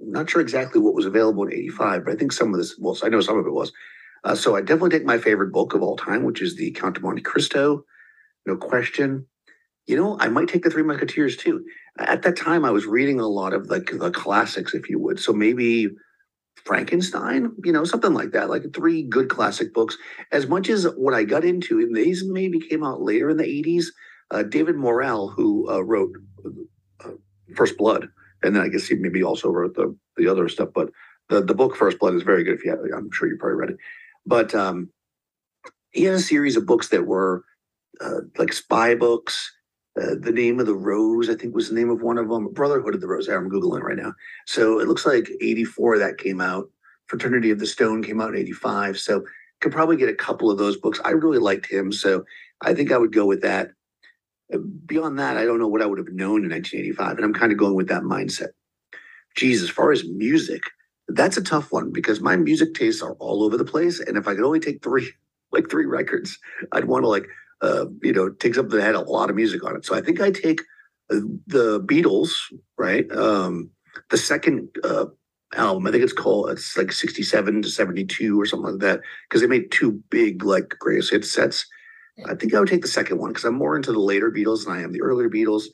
Speaker 6: not sure exactly what was available in '85, but I think some of this, well, I know some of it was. Uh, so I definitely take my favorite book of all time, which is the Count of Monte Cristo, no question. You know, I might take the Three Musketeers too. At that time, I was reading a lot of the, the classics, if you would. So maybe Frankenstein, you know, something like that, like three good classic books. As much as what I got into, and these maybe came out later in the 80s, uh, David Morrell, who uh, wrote uh, First Blood and then I guess he maybe also wrote the the other stuff. But the the book First Blood is very good. If you have, I'm sure you probably read it. But um, he had a series of books that were uh, like spy books. Uh, the name of the rose, I think, was the name of one of them. Brotherhood of the Rose. I'm googling right now. So it looks like '84 that came out. Fraternity of the Stone came out in '85. So could probably get a couple of those books. I really liked him, so I think I would go with that. Uh, beyond that, I don't know what I would have known in 1985, and I'm kind of going with that mindset. Geez, as far as music, that's a tough one because my music tastes are all over the place, and if I could only take three, *laughs* like three records, I'd want to like, uh, you know, take something that had a lot of music on it. So I think I take uh, the Beatles, right? Um, the second uh, album. I think it's called it's like 67 to 72 or something like that. Because they made two big like greatest hit sets. I think I would take the second one because I'm more into the later Beatles than I am the earlier Beatles.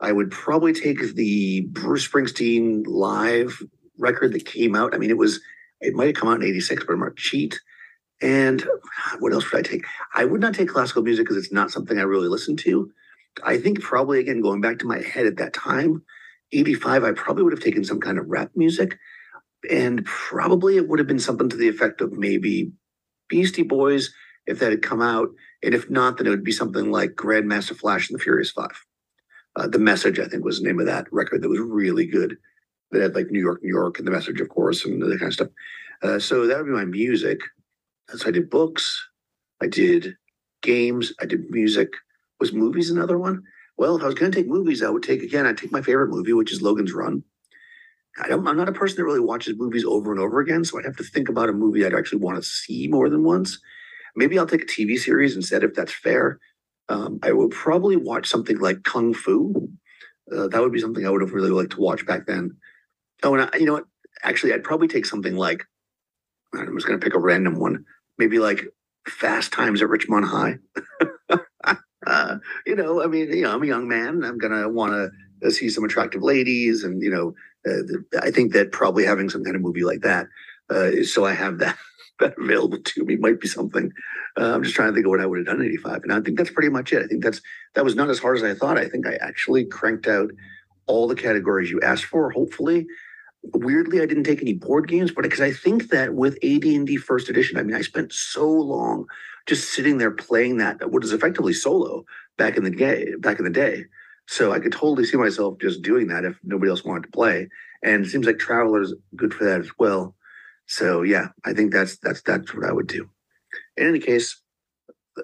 Speaker 6: I would probably take the Bruce Springsteen live record that came out. I mean, it was it might have come out in 86, but not cheat. And what else would I take? I would not take classical music because it's not something I really listen to. I think probably again going back to my head at that time, 85, I probably would have taken some kind of rap music. And probably it would have been something to the effect of maybe Beastie Boys if that had come out. And if not, then it would be something like Grandmaster Flash and the Furious Five. Uh, the Message, I think, was the name of that record that was really good. That had like New York, New York, and the Message, of course, and that kind of stuff. Uh, so that would be my music. So I did books, I did games, I did music. Was movies another one? Well, if I was going to take movies, I would take again. I'd take my favorite movie, which is Logan's Run. I don't, I'm not a person that really watches movies over and over again, so I'd have to think about a movie I'd actually want to see more than once. Maybe I'll take a TV series instead, if that's fair. Um, I would probably watch something like Kung Fu. Uh, that would be something I would have really liked to watch back then. Oh, and I, you know what? Actually, I'd probably take something like I'm just going to pick a random one. Maybe like Fast Times at Ridgemont High. uh, *laughs* you know, I mean, you know, I'm a young man. I'm gonna want to uh, see some attractive ladies, and you know, uh, I think that probably having some kind of movie like that, uh, so I have that *laughs* that available to me, might be something. Uh, I'm just trying to think of what I would have done in '85, and I think that's pretty much it. I think that's that was not as hard as I thought. I think I actually cranked out all the categories you asked for. Hopefully, weirdly, I didn't take any board games, but because I think that with AD&D First Edition, I mean, I spent so long just sitting there playing that, what is effectively solo back in the day. Back in the day, so I could totally see myself just doing that if nobody else wanted to play. And it seems like Traveler's good for that as well. So yeah, I think that's that's that's what I would do. In any case,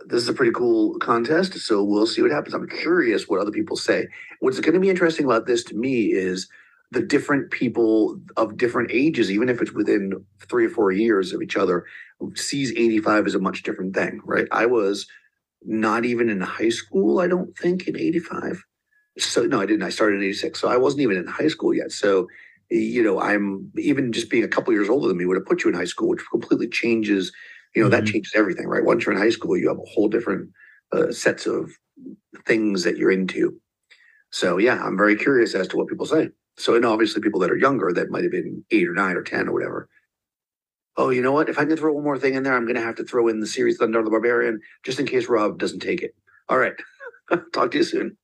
Speaker 6: this is a pretty cool contest. So we'll see what happens. I'm curious what other people say. What's going to be interesting about this to me is the different people of different ages, even if it's within three or four years of each other, sees 85 as a much different thing, right? I was not even in high school, I don't think, in 85. So, no, I didn't. I started in 86. So I wasn't even in high school yet. So, you know, I'm even just being a couple years older than me would have put you in high school, which completely changes, you know, mm-hmm. that changes everything, right? Once you're in high school, you have a whole different uh, sets of things that you're into. So, yeah, I'm very curious as to what people say. So, and obviously people that are younger that might have been eight or nine or 10 or whatever. Oh, you know what? If I can throw one more thing in there, I'm going to have to throw in the series Thundarr the Barbarian just in case Rob doesn't take it. All right. *laughs* Talk to you soon.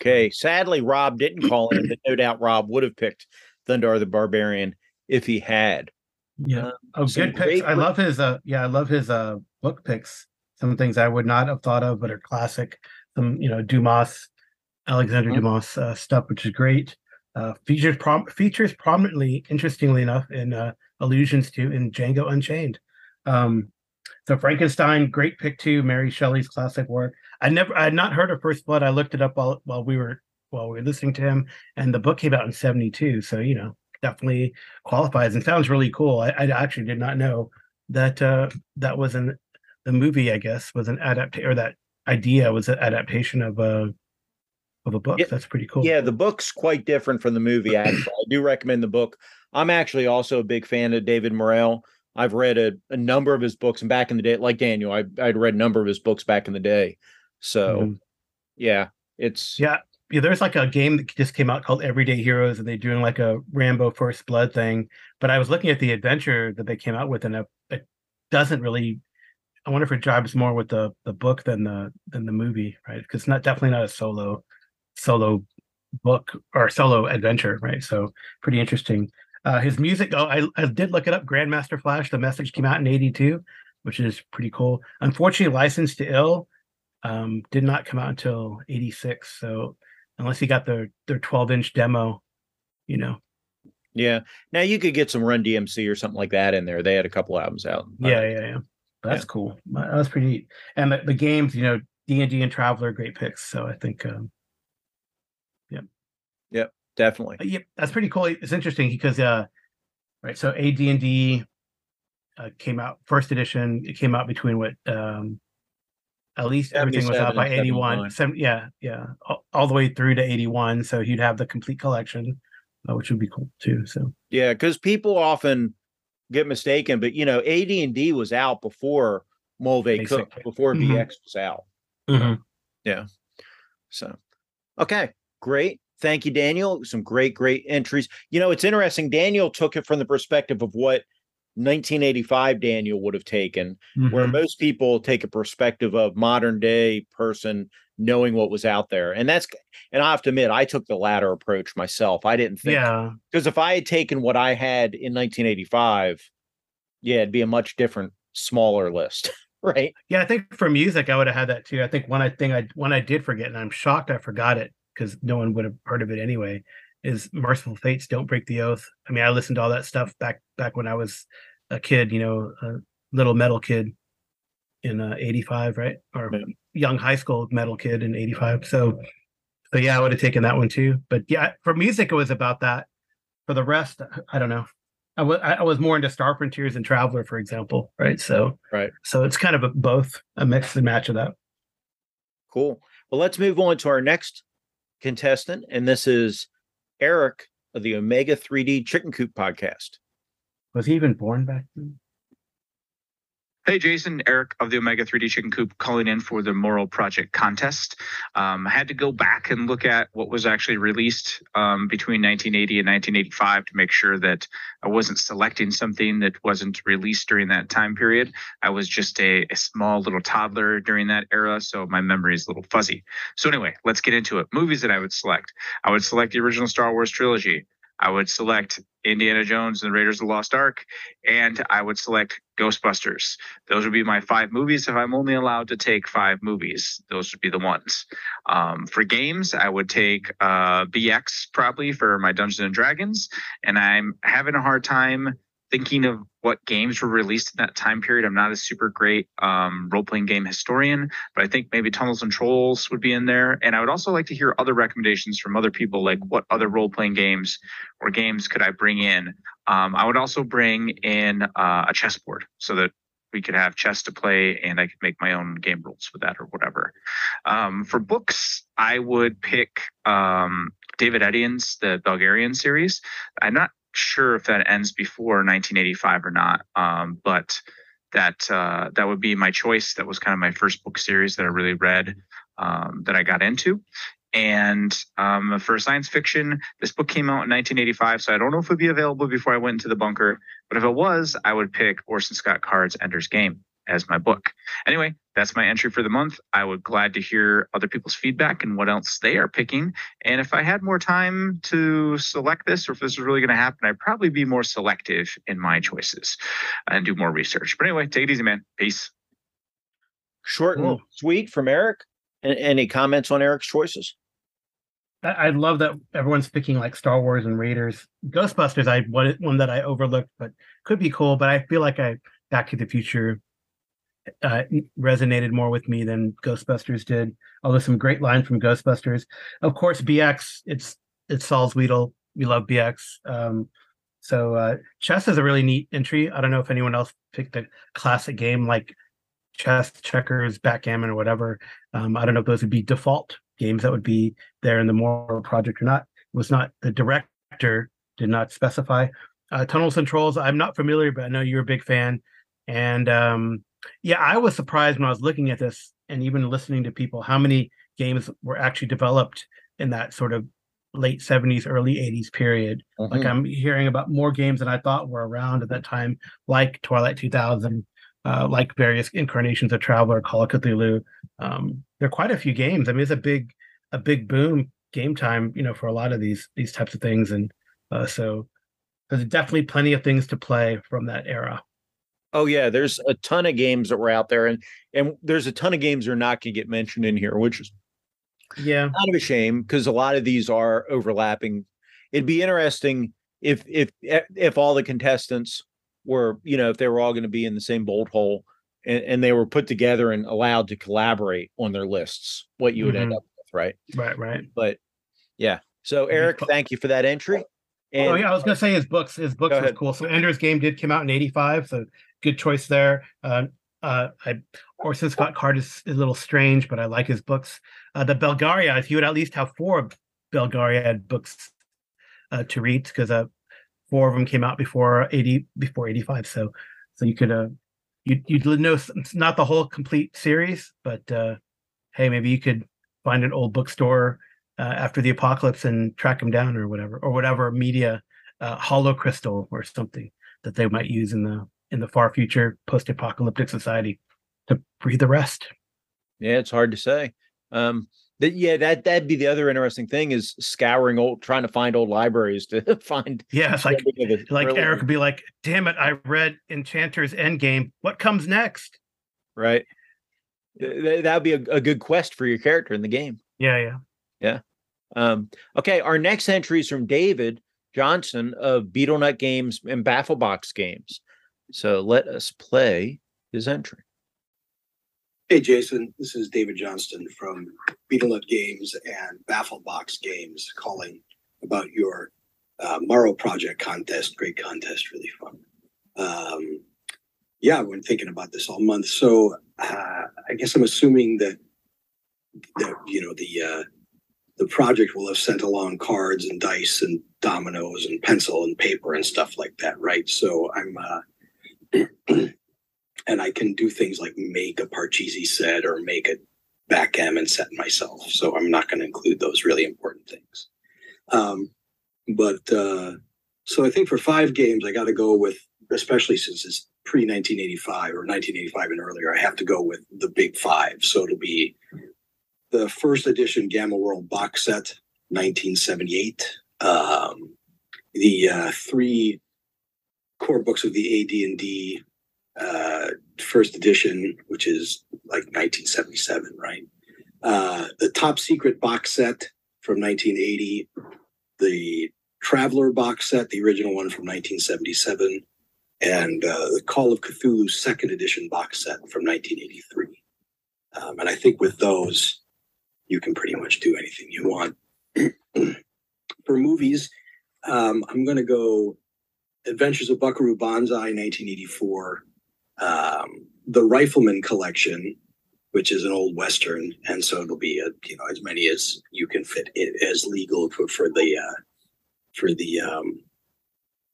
Speaker 3: Okay. Sadly, Rob didn't call in, but no doubt Rob would have picked Thundarr the Barbarian if he had.
Speaker 4: Yeah. Um, oh, good picks. I love his uh yeah, I love his uh book picks. Some things I would not have thought of, but are classic. Some, you know, Dumas Alexander mm-hmm. Dumas uh, stuff, which is great. Uh, features prom- features prominently, interestingly enough, in uh, allusions to in Django Unchained. Um, so Frankenstein, great pick too. Mary Shelley's classic work. I never, I had not heard of First Blood. I looked it up while while we were while we were listening to him, and the book came out in '72. So you know, definitely qualifies and sounds really cool. I, I actually did not know that uh, that was an the movie. I guess was an adaptation or that idea was an adaptation of a uh, of a book. Yeah, That's pretty cool.
Speaker 3: Yeah, the book's quite different from the movie. *clears throat* Actually, I do recommend the book. I'm actually also a big fan of David Morrell. I've read a, a number of his books, and back in the day, like Daniel, I, I'd read a number of his books back in the day. So, mm-hmm. yeah, it's
Speaker 4: yeah, yeah. There's like a game that just came out called Everyday Heroes, and they're doing like a Rambo First Blood thing. But I was looking at the adventure that they came out with, and it, it doesn't really. I wonder if it jives more with the the book than the than the movie, right? Because it's not definitely not a solo solo book or solo adventure, right? So pretty interesting. Uh, his music, oh, I, I did look it up. Grandmaster Flash, the message came out in 82, which is pretty cool. Unfortunately, Licensed to Ill um, did not come out until 86. So unless you got their, their 12 inch demo, you know.
Speaker 3: Yeah. Now you could get some Run DMC or something like that in there. They had a couple albums out.
Speaker 4: Yeah, yeah, yeah. That's yeah. cool. That was pretty neat. And the, the games, you know, D and D and Traveller, great picks. So I think, um,
Speaker 3: yep, definitely.
Speaker 4: Uh, yep, that's pretty cool. It's interesting because, uh, right. So AD and D uh, came out first edition. It came out between what, um, at least everything was out by 81. Seven, yeah, yeah, all, all, the way through to 81. So you'd have the complete collection, uh, which would be cool too. So
Speaker 3: yeah, because people often get mistaken, but you know, AD and D was out before Moldvay Cook, before mm-hmm. BX was out.
Speaker 4: Mm-hmm.
Speaker 3: Yeah. So, okay, great. Thank you, Daniel. Some great, great entries. You know, it's interesting. Daniel took it from the perspective of what 1985 Daniel would have taken, mm-hmm. where most people take a perspective of modern day person knowing what was out there. And that's, and I have to admit, I took the latter approach myself. I didn't think,
Speaker 4: yeah,
Speaker 3: because if I had taken what I had in 1985, yeah, it'd be a much different, smaller list. *laughs* right.
Speaker 4: Yeah, I think for music, I would have had that too. I think one I thing I one I did forget, and I'm shocked I forgot it because no one would have heard of it anyway. Is Mercyful Fate's Don't Break the Oath. I mean, I listened to all that stuff back back when I was a kid, you know, a little metal kid in uh, 85, right? Or yeah. young high school metal kid in 85. So, so yeah, I would have taken that one too. But yeah, for music, it was about that. For the rest, I don't know. I was I was more into Star Frontiers and Traveller, for example, right? So
Speaker 3: right,
Speaker 4: so it's kind of a, both a mix and match of that.
Speaker 3: Cool. Well, let's move on to our next contestant, and this is Eric of the Omega 3D Chicken Coop podcast.
Speaker 4: Was he even born back then?
Speaker 7: Hey, Jason, Eric of the Omega 3D Chicken Coop calling in for the Morrow Project contest. Um, I had to go back and look at what was actually released um, between 1980 and 1985 to make sure that I wasn't selecting something that wasn't released during that time period. I was just a, a small little toddler during that era, so my memory is a little fuzzy. So, anyway, let's get into it. Movies that I would select I would select the original Star Wars trilogy. I would select Indiana Jones and the Raiders of the Lost Ark, and I would select Ghostbusters. Those would be my five movies. If I'm only allowed to take five movies, those would be the ones. Um, for games, I would take uh, BX probably for my Dungeons and Dragons, and I'm having a hard time thinking of what games were released in that time period. I'm not a super great um, role playing game historian, but I think maybe Tunnels and Trolls would be in there. And I would also like to hear other recommendations from other people, like what other role playing games or games could I bring in? Um, I would also bring in uh, a chessboard so that we could have chess to play and I could make my own game rules with that or whatever. Um, for books, I would pick um, David Eddings' The Belgariad series. I'm not sure if that ends before 1985 or not. Um, but that uh, that would be my choice. That was kind of my first book series that I really read um, that I got into. And um, for science fiction, this book came out in 1985, so I don't know if it would be available before I went into the bunker. But if it was, I would pick Orson Scott Card's Ender's Game as my book. Anyway, that's my entry for the month. I would glad to hear other people's feedback and what else they are picking. And if I had more time to select this, or if this is really going to happen, I'd probably be more selective in my choices and do more research. But anyway, take it easy, man. Peace.
Speaker 3: Short and sweet from Eric. Any comments on Eric's choices?
Speaker 4: I love that everyone's picking like Star Wars and Raiders. Ghostbusters, I one that I overlooked, but could be cool. But I feel like I Back to the Future uh, resonated more with me than Ghostbusters did. Although some great lines from Ghostbusters. Of course, BX. It's it's Salzwedel. We love BX. Um, so uh, chess is a really neat entry. I don't know if anyone else picked a classic game like chess, checkers, backgammon, or whatever. Um, I don't know if those would be default games that would be there in the Morrow Project or not. It was not the director did not specify. Uh, Tunnels and Trolls. I'm not familiar, but I know you're a big fan. And um, yeah, I was surprised when I was looking at this and even listening to people how many games were actually developed in that sort of late 70s, early 80s period. Mm-hmm. Like I'm hearing about more games than I thought were around at that time, like Twilight 2000, uh, like various incarnations of Traveller, Call of Cthulhu. Um, there are quite a few games. I mean, it's a big, a big boom game time, you know, for a lot of these these types of things, and uh, so there's definitely plenty of things to play from that era.
Speaker 3: Oh yeah, there's a ton of games that were out there, and and there's a ton of games that are not going to get mentioned in here, which is
Speaker 4: yeah
Speaker 3: kind of a shame because a lot of these are overlapping. It'd be interesting if if if all the contestants were, you know, if they were all going to be in the same bolt hole and, and, they were put together and allowed to collaborate on their lists, what you would mm-hmm. end up with, right?
Speaker 4: Right, right.
Speaker 3: But yeah. So Eric, thank you for that entry.
Speaker 4: And, oh yeah, I was gonna say his books. His books was cool. So Ender's Game did come out in '85, so good choice there. Uh, uh, I Orson Scott Card is, is, a little strange, but I like his books. Uh, the Belgariad, if you would at least have four Belgariad books uh, to read, because uh, four of them came out before 80 before 85. So so you could uh you you'd know it's not the whole complete series, but uh hey, maybe you could find an old bookstore uh, after the apocalypse and track them down or whatever or whatever media uh, hollow crystal or something that they might use in the in the far future post-apocalyptic society to breathe the rest.
Speaker 3: Yeah, it's hard to say. Um, that yeah, that that'd be the other interesting thing is scouring old, trying to find old libraries to *laughs* find.
Speaker 4: Yeah, it's like like Eric would be like, "Damn it, I read Enchanter's Endgame. What comes next?"
Speaker 3: Right. That would be a, a good quest for your character in the game.
Speaker 4: Yeah, yeah,
Speaker 3: yeah. Um, okay, our next entry is from David Johnson of Betelnut Games and Bafflebox Games. So let us play his entry.
Speaker 8: Hey, Jason, this is David Johnston from Betelnut Games and Bafflebox Games calling about your uh, Morrow Project contest. Great contest, really fun. Um, yeah, I've been thinking about this all month. So uh, I guess I'm assuming that that you know the uh, the project will have sent along cards and dice and dominoes and pencil and paper and stuff like that, right? So I'm uh, and I can do things like make a Parcheesi set or make a backgammon set myself. So I'm not going to include those really important things. Um, but uh, so I think for five games, I got to go with, especially since it's pre 1985 or 1985 and earlier, I have to go with the big five. So it'll be the first edition Gamma World box set, 1978. Um, the uh, three core books of the AD&D uh, first edition, which is like 1977, right? Uh, the top secret box set from 1980, the Traveler box set, the original one from 1977, and uh, the Call of Cthulhu second edition box set from 1983. Um, and I think with those, you can pretty much do anything you want. *clears throat* For movies, um, I'm going to go Adventures of Buckaroo Banzai 1984, um, the Rifleman Collection, which is an old western, and so it'll be a, you know as many as you can fit it as legal for, for the uh, for the um,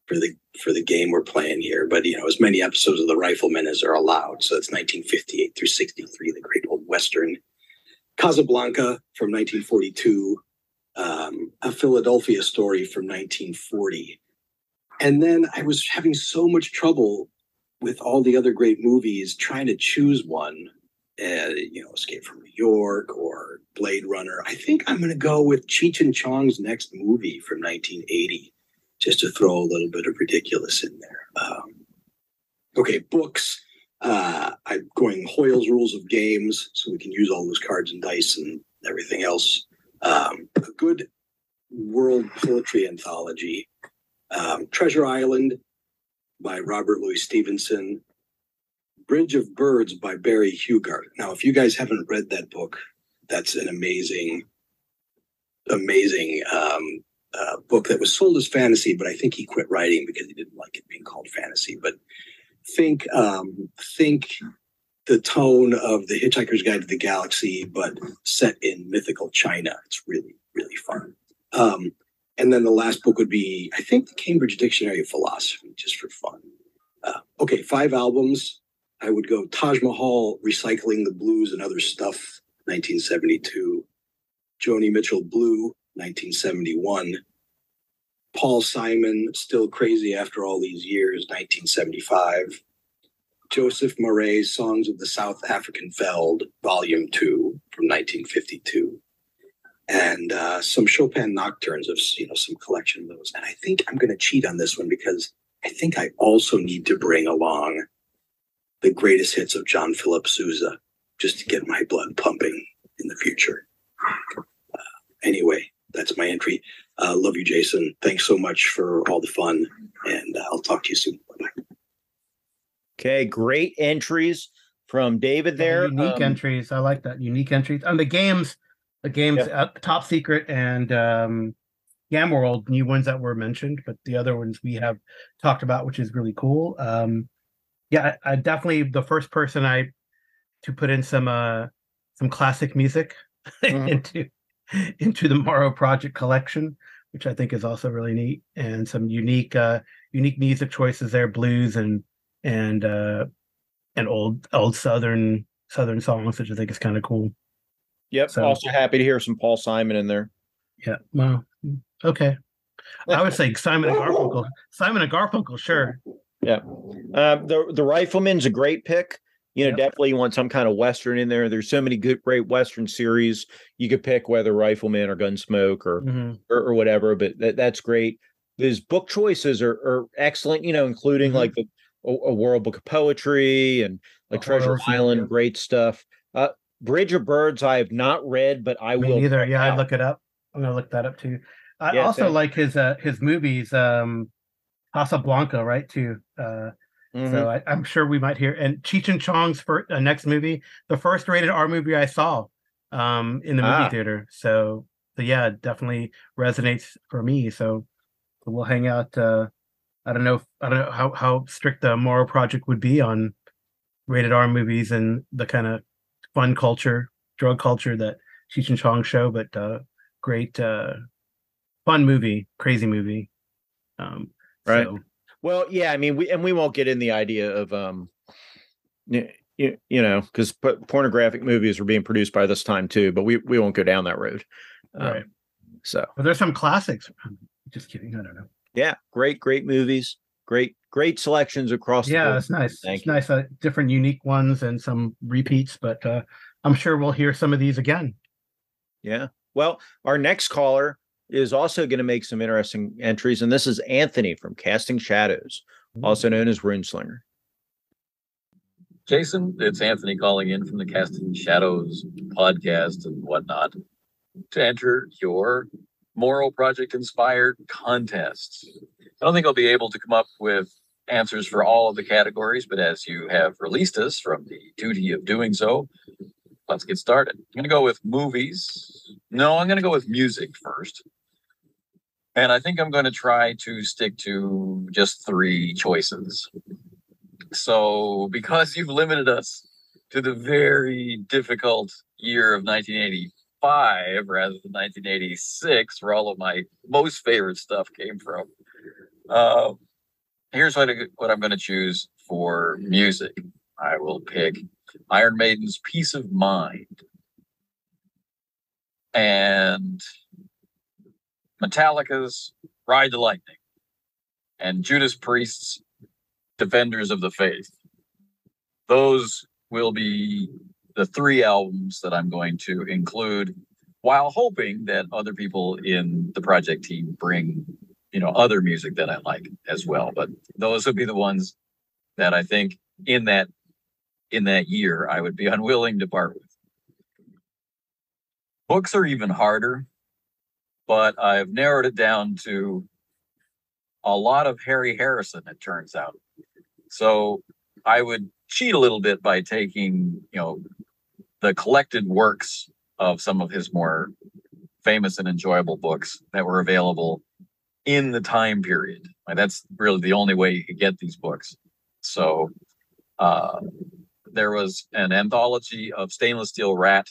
Speaker 8: for the for the game we're playing here. But you know as many episodes of the Rifleman as are allowed. So it's 1958 through 63, the Great Old Western. Casablanca from 1942, um, a Philadelphia story from 1940. And then I was having so much trouble with all the other great movies, trying to choose one, uh, you know, Escape from New York or Blade Runner, I think I'm going to go with Cheech and Chong's next movie from 1980, just to throw a little bit of ridiculous in there. Um, okay, books. Uh, I'm going Hoyle's Rules of Games, so we can use all those cards and dice and everything else. Um, a good world poetry anthology. Um, Treasure Island, by Robert Louis Stevenson, Bridge of Birds by Barry Hughart. Now, if you guys haven't read that book, that's an amazing, amazing um, uh, book that was sold as fantasy, but I think he quit writing because he didn't like it being called fantasy. But think, um, think the tone of the Hitchhiker's Guide to the Galaxy, but set in mythical China. It's really, really fun. Um, and then the last book would be, I think, the Cambridge Dictionary of Philosophy, just for fun. Uh, okay, five albums. I would go Taj Mahal, Recycling the Blues and Other Stuff, 1972. Joni Mitchell Blue, 1971. Paul Simon, Still Crazy After All These Years, 1975. Joseph Marais's Songs of the South African Veld, Volume 2 from 1952. And uh, some Chopin nocturnes of you know some collection of those. And I think I'm going to cheat on this one because I think I also need to bring along the greatest hits of John Philip Sousa just to get my blood pumping in the future. Uh, anyway, that's my entry. Uh, love you, Jason. Thanks so much for all the fun, and uh, I'll talk to you soon. Bye.
Speaker 3: Okay, great entries from David there.
Speaker 4: Unique
Speaker 3: Um,
Speaker 4: entries. I like that. Unique entries. On the games, the games,
Speaker 3: Yeah.
Speaker 4: uh, Top Secret and um, Gamma World, new ones that were mentioned, but the other ones we have talked about, which is really cool. Um, yeah, I, I definitely the first person I to put in some uh some classic music *laughs*
Speaker 3: Mhm.
Speaker 4: into into the Morrow Project collection, which I think is also really neat, and some unique uh unique music choices there, blues and and uh and old old southern southern songs, which I think is kind of cool.
Speaker 3: Yep.
Speaker 4: So-
Speaker 3: also happy to hear some Paul Simon in there.
Speaker 4: Yeah. Well, okay. I would say Simon and Garfunkel. Simon and Garfunkel, sure. Yeah.
Speaker 3: Um, the the Rifleman's a great pick. You know,
Speaker 4: Yep.
Speaker 3: definitely you want some kind of western in there. There's so many good, great western series you could pick, whether Rifleman or Gunsmoke or
Speaker 4: Mhm.
Speaker 3: or, or whatever. But that, that's great. His book choices are, are excellent. You know, including
Speaker 4: Mhm.
Speaker 3: like the a, a World Book of Poetry and like Treasure Island,
Speaker 4: yeah.
Speaker 3: great stuff. Bridge of Birds, I have not read, but I
Speaker 4: Me
Speaker 3: will.
Speaker 4: neither. Yeah, I'd look it up. I'm gonna look that up too. I
Speaker 3: Yeah,
Speaker 4: also
Speaker 3: same.
Speaker 4: like his uh his movies, um Casablanca, right? Too. Uh
Speaker 3: Mhm.
Speaker 4: so I, I'm sure we might hear and Cheech and Chong's first, uh, next movie, the first rated R movie I saw um in the movie
Speaker 3: Ah.
Speaker 4: theater. So so yeah, it definitely resonates for me. So, so we'll hang out uh I don't know if, I don't know how how strict the Morrow Project would be on rated R movies and the kind of fun culture, drug culture that Cheech and Chong show, but uh great uh fun movie, crazy movie. Um
Speaker 3: Right.
Speaker 4: so-
Speaker 3: Well, yeah, I mean, we and we won't get in the idea of um, you, you, know, because pornographic movies were being produced by this time too, but we we won't go down that road. Um,
Speaker 4: Right.
Speaker 3: So
Speaker 4: But there's some classics. Just kidding. I don't know.
Speaker 3: yeah, great, great movies, great, great selections across. the
Speaker 4: Yeah,
Speaker 3: board.
Speaker 4: it's nice.
Speaker 3: Thank
Speaker 4: it's
Speaker 3: you.
Speaker 4: nice. Uh, different, unique ones and some repeats. But uh, I'm sure we'll hear some of these again.
Speaker 3: Yeah. Well, our next caller is also going to make some interesting entries, and this is Anthony from Casting Shadows, also known as Runeslinger.
Speaker 9: Jason, it's Anthony calling in from the Casting Shadows podcast and whatnot to enter your Morrow Project inspired contest. I don't think I'll be able to come up with answers for all of the categories, but as you have released us from the duty of doing so, let's get started. I'm going to go with movies. No, I'm going to go with music first. And I think I'm going to try to stick to just three choices. So, because you've limited us to the very difficult year of 1985 rather than 1986, where all of my most favorite stuff came from, uh, here's what, what I'm going to choose for music. I will pick Iron Maiden's Piece of Mind and Metallica's Ride the Lightning and Judas Priest's Defenders of the Faith. Those will be the three albums that I'm going to include while hoping that other people in the project team bring, you know, other music that I like as well. But those would be the ones that I think in that in that year I would be *laughs* unwilling to part with. Books are even harder, but I've narrowed it down to a lot of Harry Harrison, it turns out. So I would cheat a little bit by taking, you know, the collected works of some of his more famous and enjoyable books that were available in the time period. Like that's really the only way you could get these books. So uh, there was an anthology of Stainless Steel Rat,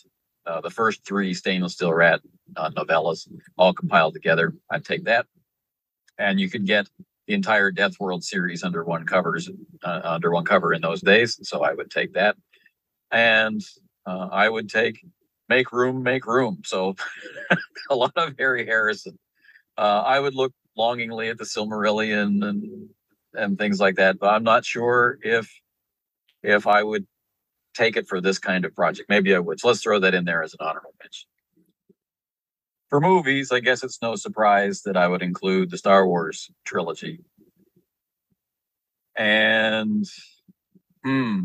Speaker 9: uh, the first three Stainless Steel Rat uh, novellas, all compiled together. I'd take that, and you could get the entire Death World series under one covers uh, under one cover in those days. So I would take that, and uh, I would take Make Room, Make Room. So *laughs* a lot of Harry Harrison. Uh, I would look longingly at the Silmarillion and and things like that, but I'm not sure if if I would take it for this kind of project. Maybe I would. So let's throw that in there as an honorable mention. For movies, I guess it's no surprise that I would include the Star Wars trilogy. And hmm,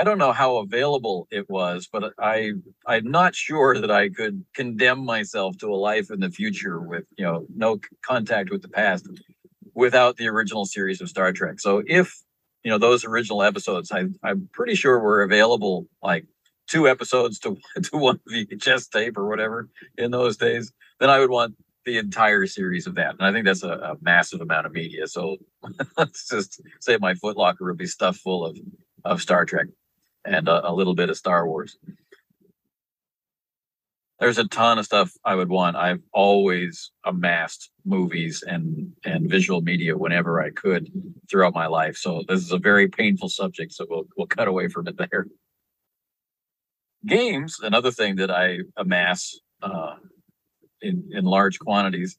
Speaker 9: I don't know how available it was, but I I'm not sure that I could condemn myself to a life in the future with you know no contact with the past without the original series of Star Trek. So if you know those original episodes, I I'm pretty sure were available like two episodes to *laughs* to one VHS tape or whatever in those days, then I would want the entire series of that. And I think that's a, a massive amount of media. So *laughs* let's just say my footlocker would be stuffed full of of Star Trek and a, a little bit of Star Wars. There's a ton of stuff I would want. I've always amassed movies and and visual media whenever I could throughout my life. So this is a very painful subject. So we'll we'll cut away from it there. Games, another thing that I amass uh, in in large quantities,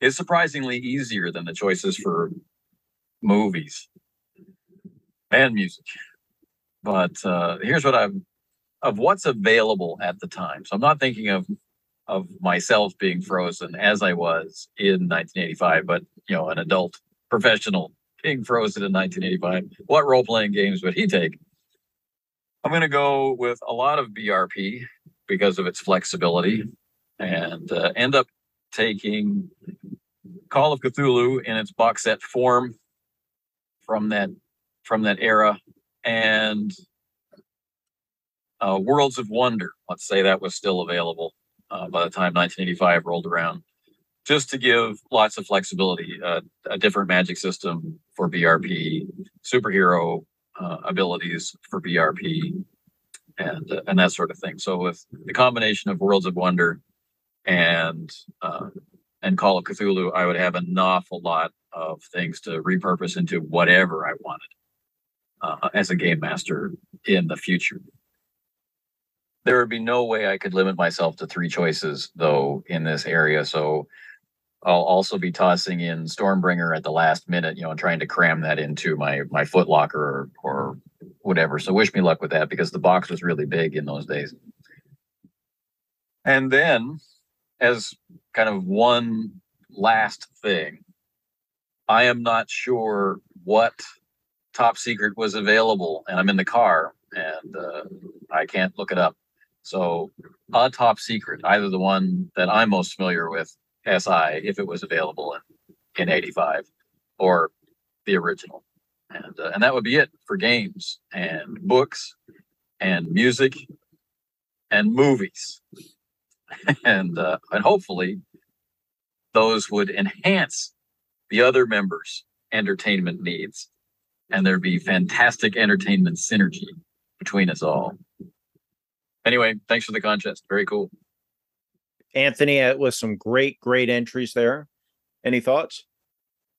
Speaker 9: is surprisingly easier than the choices for movies and music but uh, here's what I'm of what's available at the time. So I'm not thinking of of myself being frozen as I was in 1985, but you know, an adult professional being frozen in 1985. What role playing games would he take? I'm going to go with a lot of BRP because of its flexibility, and uh, end up taking Call of Cthulhu in its box set form from that from that era and uh, Worlds of Wonder. Let's say that was still available uh, by the time 1985 rolled around, just to give lots of flexibility, uh, a different magic system for BRP, superhero uh, abilities for BRP, and uh, and that sort of thing. So with the combination of Worlds of Wonder and uh, and Call of Cthulhu, I would have an awful lot of things to repurpose into whatever I wanted uh, as a game master in the future. There would be no way I could limit myself to three choices, though, in this area. So I'll also be tossing in Stormbringer at the last minute, you know, and trying to cram that into my my foot locker or, or whatever. So wish me luck with that because the box was really big in those days. And then, as kind of one last thing, I am not sure what top secret was available and I'm in the car and uh, I can't look it up. So a top secret, either the one that I'm most familiar with, SI, if it was available in, in 85 or the original. And, uh, and that would be it for games and books and music and movies. *laughs* and, uh, and hopefully those would enhance the other members' entertainment needs and there'd be fantastic entertainment synergy between us all. Anyway, thanks for the contest. Very cool.
Speaker 3: Anthony it was some great, great entries there. Any thoughts?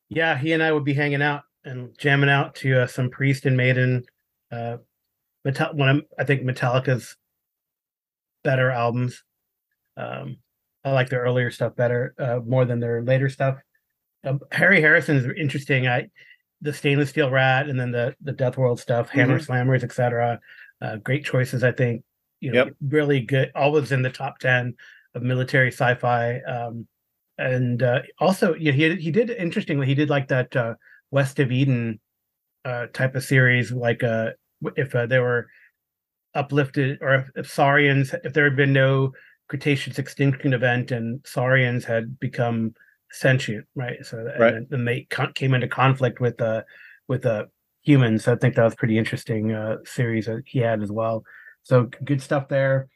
Speaker 4: Yeah, he and I would be hanging out and jamming out to uh, some Priest and Maiden. Uh, Metal- one of, I think Metallica's better albums. Um, I like their earlier stuff better, uh, more than their later stuff. Um, Harry Harrison is interesting. I the stainless steel rat and then the the Death World stuff, Hammer
Speaker 3: Mhm.
Speaker 4: Slammers, etc. Uh, great choices, I think. You know,
Speaker 3: Yep.
Speaker 4: really good. Always in the top ten of military sci-fi. Um, and uh, also, yeah, he he did interestingly. He did like that uh, West of Eden uh, type of series, like uh, if uh, they were uplifted or if, if Saurians, if there had been no Cretaceous extinction event and Saurians had become sentient, right? So and
Speaker 3: Right.
Speaker 4: then- then they came into conflict with the with the humans. So I think that was pretty interesting uh series that he had as well. So good stuff there.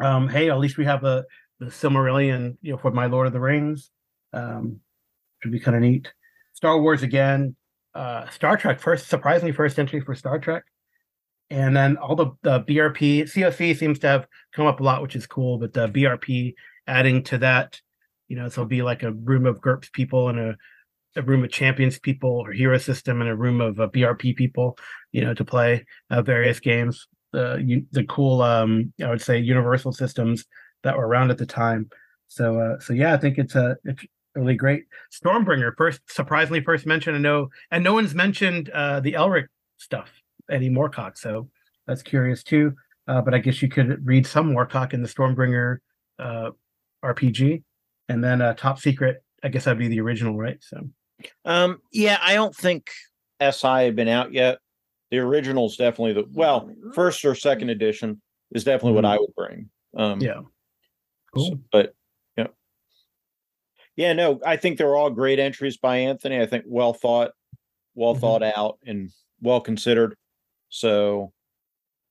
Speaker 4: Um, hey, at least we have a the Silmarillion, you know, for my Lord of the Rings. Um, should be kind of neat. Star Wars again. Uh, Star Trek first, surprisingly first entry for Star Trek. And then all the, the BRP, COC seems to have come up a lot, which is cool. But the BRP adding to that, you know, so it'll be like a room of GURPS people and a, a room of champions people or hero system and a room of uh, BRP people, you know, to play uh, various games. The the cool, um, I would say, universal systems that were around at the time. So, uh, so yeah, I think it's a it's really great. Stormbringer first, surprisingly first mentioned. I know, and no one's mentioned uh, the Elric stuff, Eddie Moorcock. So that's curious too. uh, but I guess you could read some Moorcock in the Stormbringer uh, RPG, and then uh, Top Secret. I guess that'd be the original, right? So,
Speaker 3: Um, yeah, I don't think SI had been out yet. The original is definitely the well, first or second edition is definitely what
Speaker 4: Mhm.
Speaker 3: I would bring. Um,
Speaker 4: yeah,
Speaker 3: s- but yeah, yeah, no, I think they're all great entries by Anthony. I think well thought, well
Speaker 4: Mhm.
Speaker 3: thought out, and well considered. So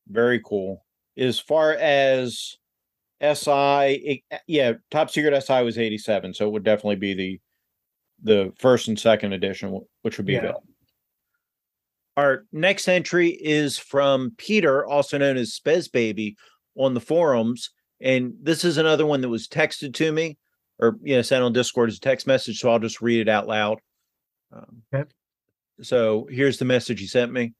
Speaker 3: very cool. As far as SI, it- yeah, Top Secret SI was 87, so it would definitely be the the first and second edition, which would be
Speaker 4: Yeah.
Speaker 3: available. Our next entry is from Peter, also known as Spezbaby, on the forums, and this is another one that was texted to me, or you know, sent on Discord as a text message. So I'll just read it out loud. Um,
Speaker 4: Okay.
Speaker 3: So here's the message he sent me.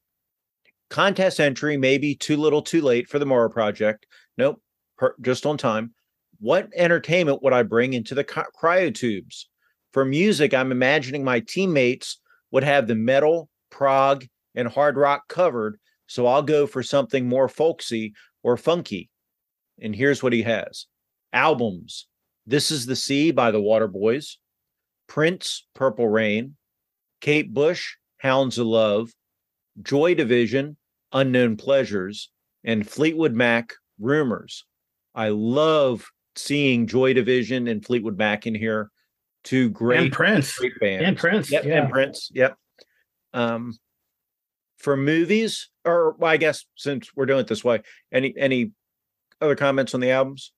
Speaker 3: Contest entry may be too little, too late for the Morrow project. Nope, per, just on time. What entertainment would I bring into the cry- cryotubes? For music, I'm imagining my teammates would have the metal, prog, and hard rock covered. So I'll go for something more folksy or funky. And here's what he has albums This is the Sea by the Waterboys, Prince, Purple Rain, Kate Bush, Hounds of Love, Joy Division, Unknown Pleasures, and Fleetwood Mac, Rumors. I love seeing Joy Division and Fleetwood Mac in here. Two great,
Speaker 4: and Prince,
Speaker 3: great bands.
Speaker 4: and Prince,
Speaker 3: Yep,
Speaker 4: yeah.
Speaker 3: and Prince. Yep. Um, for movies, or well, I guess since we're doing it this way, any any other comments on the albums?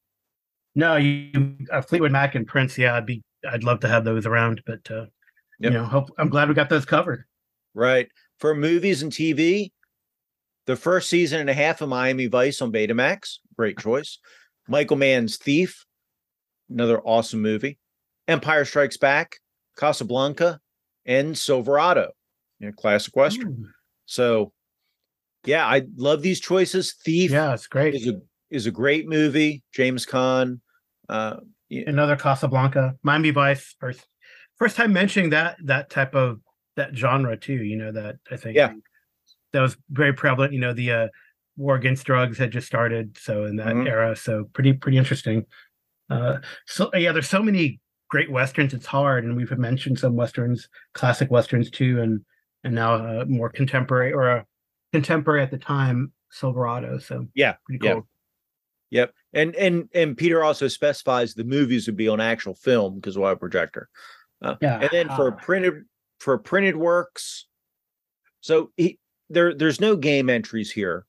Speaker 4: No, you uh, Fleetwood Mac and Prince. Yeah, I'd be. I'd love to have those around, but uh,
Speaker 3: Yep.
Speaker 4: you know, hope I'm glad we got those covered.
Speaker 3: Right. For movies and TV, the first season and a half of Miami Vice on Betamax, great choice. Michael Mann's Thief, another awesome movie. Empire Strikes Back, Casablanca, and Silverado, you know, classic western. So, yeah, I love these choices. Thief
Speaker 4: Yeah, it's great.
Speaker 3: is a is a great movie. James Caan. Uh,
Speaker 4: Another Casablanca, Miami Vice. First, first time mentioning that that type of that genre too. You know that I think.
Speaker 3: Yeah.
Speaker 4: That was very prevalent. You know the uh, war against drugs had just started, so in that
Speaker 3: Mhm.
Speaker 4: era, so pretty pretty interesting. Uh, so yeah, there's so many great westerns. It's hard, and we've mentioned some westerns, classic westerns too, and and now uh, more contemporary or a contemporary at the time, Silverado. So
Speaker 3: Yeah,
Speaker 4: pretty
Speaker 3: yeah.
Speaker 4: cool.
Speaker 3: Yep. And and and Peter also specifies the movies would be on actual film because have a projector. Uh,
Speaker 4: Yeah.
Speaker 3: And then for printed for printed works, so he, there there's no game entries here,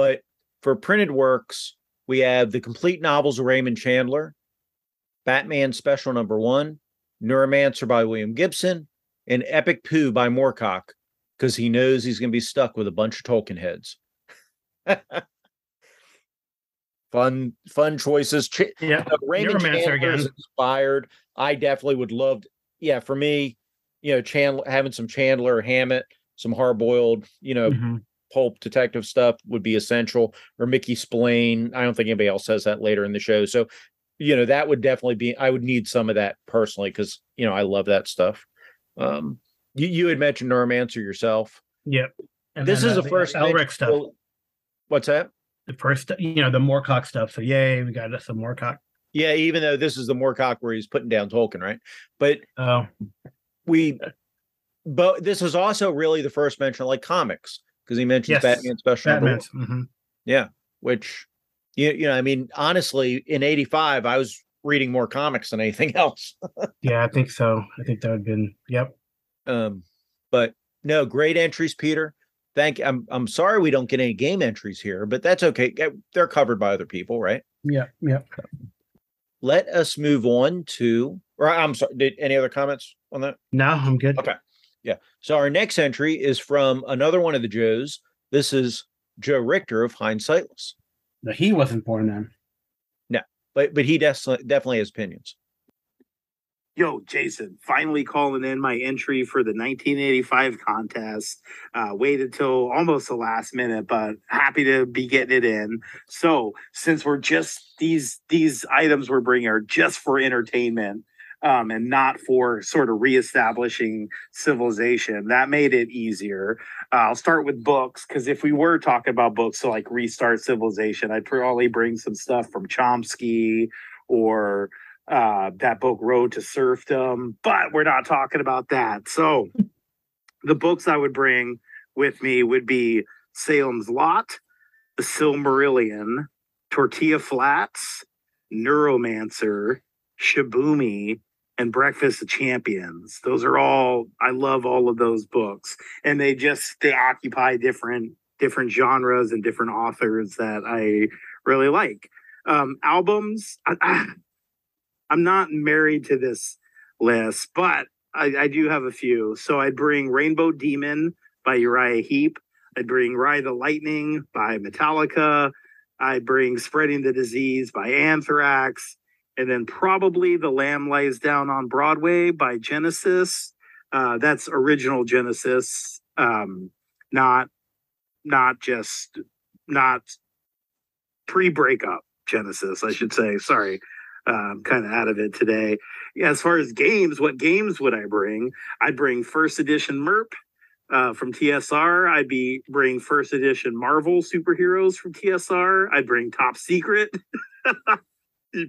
Speaker 3: but for printed works we have the complete novels of Raymond Chandler, Batman Special Number One, Neuromancer by William Gibson, and Epic Pooh by Moorcock because he knows he's going to be stuck with a bunch of Tolkien heads. *laughs* fun, fun choices. Ch-
Speaker 4: Yeah.
Speaker 3: uh, Raymond
Speaker 4: Neuromancer
Speaker 3: Chandler is
Speaker 4: again.
Speaker 3: inspired. I definitely would love. To, yeah, for me, you know, Chandler having some Chandler, Hammett, some hard boiled, you know,
Speaker 4: Mhm.
Speaker 3: Pulp detective stuff would be essential. Or Mickey Spillane. I don't think anybody else says that later in the show. So, you know, that would definitely be. I would need some of that personally because you know I love that stuff. Um, you you had mentioned Neuromancer yourself.
Speaker 4: Yep. And
Speaker 3: this
Speaker 4: then,
Speaker 3: is
Speaker 4: uh,
Speaker 3: the first
Speaker 4: Elric stuff.
Speaker 3: well, What's that?
Speaker 4: The first, you know, the Moorcock stuff. So yay, we got us some Moorcock.
Speaker 3: Yeah, even though this is the Moorcock where he's putting down Tolkien, right? But
Speaker 4: Oh,
Speaker 3: we but this is also really the first mention of like comics because he mentions
Speaker 4: Yes,
Speaker 3: Batman special one.
Speaker 4: mhm.
Speaker 3: yeah which you, you know i mean honestly in 85 i was reading more comics than anything *laughs* else
Speaker 4: Yeah, I think so. I think that would have been. Yep.
Speaker 3: um but no great entries peter thank i'm i'm sorry we don't get any game entries here but that's okay they're covered by other people right
Speaker 4: Yeah. yeah.
Speaker 3: let us move on to or i'm sorry did any other comments on that
Speaker 4: No, I'm good.
Speaker 3: Okay. Yeah. So our next entry is from another one of the Joes. This is Joe Richter of Hindsightless.
Speaker 4: No, he wasn't born then.
Speaker 3: No, but but he definitely definitely has opinions.
Speaker 10: Yo, Jason, finally calling in my entry for the 1985 contest. Uh, waited till almost the last minute, but happy to be getting it in. So, since we're just these these items we're bringing are just for entertainment, um, and not for sort of reestablishing civilization. That made it easier. Uh, I'll start with books because if we were talking about books to like restart civilization, I'd probably bring some stuff from Chomsky or uh, that book Road to Serfdom, but we're not talking about that. So *laughs* the books I would bring with me would be Salem's Lot, The Silmarillion, Tortilla Flats, Neuromancer, Shibumi, and Breakfast of Champions. Those are all I love all of those books. And they just they occupy different different genres and different authors that I really like. Um, albums, I, I, I'm not married to this list, but I, I do have a few. So I'd bring Rainbow Demon by Uriah Heep. I'd bring Ride the Lightning by Metallica. I'd bring Spreading the Disease by Anthrax. And then probably The Lamb Lies Down on Broadway by Genesis. Uh, that's original Genesis, um, not not just not pre-breakup Genesis, I should say. Sorry, I'm kind of out of it today. Yeah, as far as games, what games would I bring? I'd bring first edition MERP uh, from TSR. I'd be bring first edition Marvel superheroes from TSR. I'd bring Top Secret. *laughs*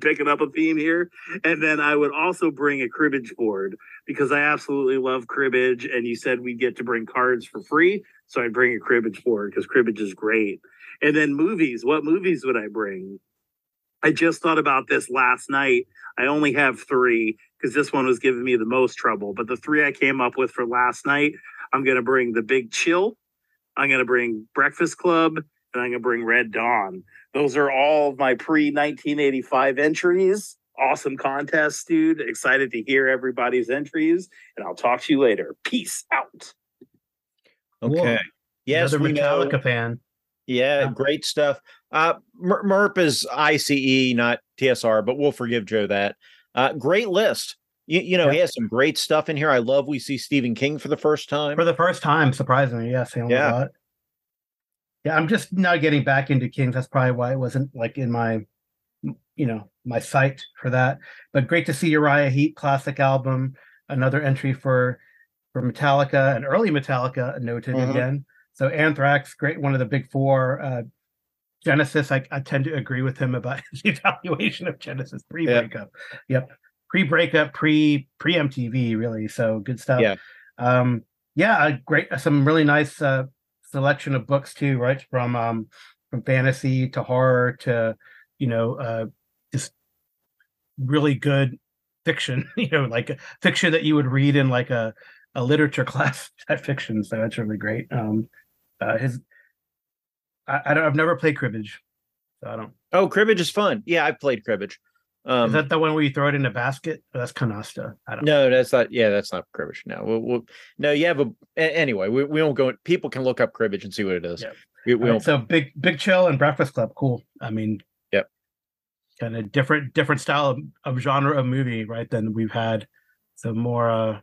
Speaker 10: picking up a theme here? And then I would also bring a cribbage board because I absolutely love cribbage. And you said we'd get to bring cards for free. So I'd bring a cribbage board because cribbage is great. And then movies. What movies would I bring? I just thought about this last night. I only have three because this one was giving me the most trouble. But the three I came up with for last night, I'm going to bring The Big Chill, I'm going to bring Breakfast Club, and I'm going to bring Red Dawn. Those are all my pre 1985 entries. Awesome contest, dude. Excited to hear everybody's entries. And I'll talk to you later. Peace out.
Speaker 3: Okay. Yes,
Speaker 4: Another
Speaker 3: we know.
Speaker 4: Metallica fan.
Speaker 3: Yeah, great stuff. Uh, Mer- MERP is ICE, not TSR, but we'll forgive Joe that. Uh, great list. You, you know, he has some great stuff in here. I love we see Stephen King for the first time.
Speaker 4: For the first time, surprisingly, yes. Salem
Speaker 3: Yeah.
Speaker 4: Yeah, I'm just now getting back into Kings. That's probably why it wasn't like in my, you know, my site for that. But great to see Uriah Heep classic album. Another entry for for Metallica, an early Metallica noted
Speaker 3: Mhm.
Speaker 4: again. So Anthrax, great, one of the big four. Uh, Genesis, I, I tend to agree with him about *laughs* his evaluation of Genesis pre-breakup. Yep, pre-breakup, pre pre MTV, really. So good stuff.
Speaker 3: Yeah.
Speaker 4: Um, yeah, a great, some really nice uh, selection of books too, right? From um, from fantasy to horror to you know uh, just really good fiction. *laughs* You know, like fiction that you would read in like a a literature *laughs* class type fiction. So that's really great. Um, uh, his I, I don't. I've never played cribbage, so I don't.
Speaker 3: Oh, cribbage is fun. Yeah, I've played cribbage. Um,
Speaker 4: Is that the one where you throw it in a basket? Oh, that's canasta. I don't.
Speaker 3: no, that's not. Yeah, that's not cribbage. No, we'll, we'll, no. You have a anyway. We, we won't go. People can look up cribbage and see what it is.
Speaker 4: Yeah.
Speaker 3: We, we
Speaker 4: right, so big big chill and breakfast club cool i mean
Speaker 3: Yep.
Speaker 4: kind of different different style of, of genre of movie right than we've had so more uh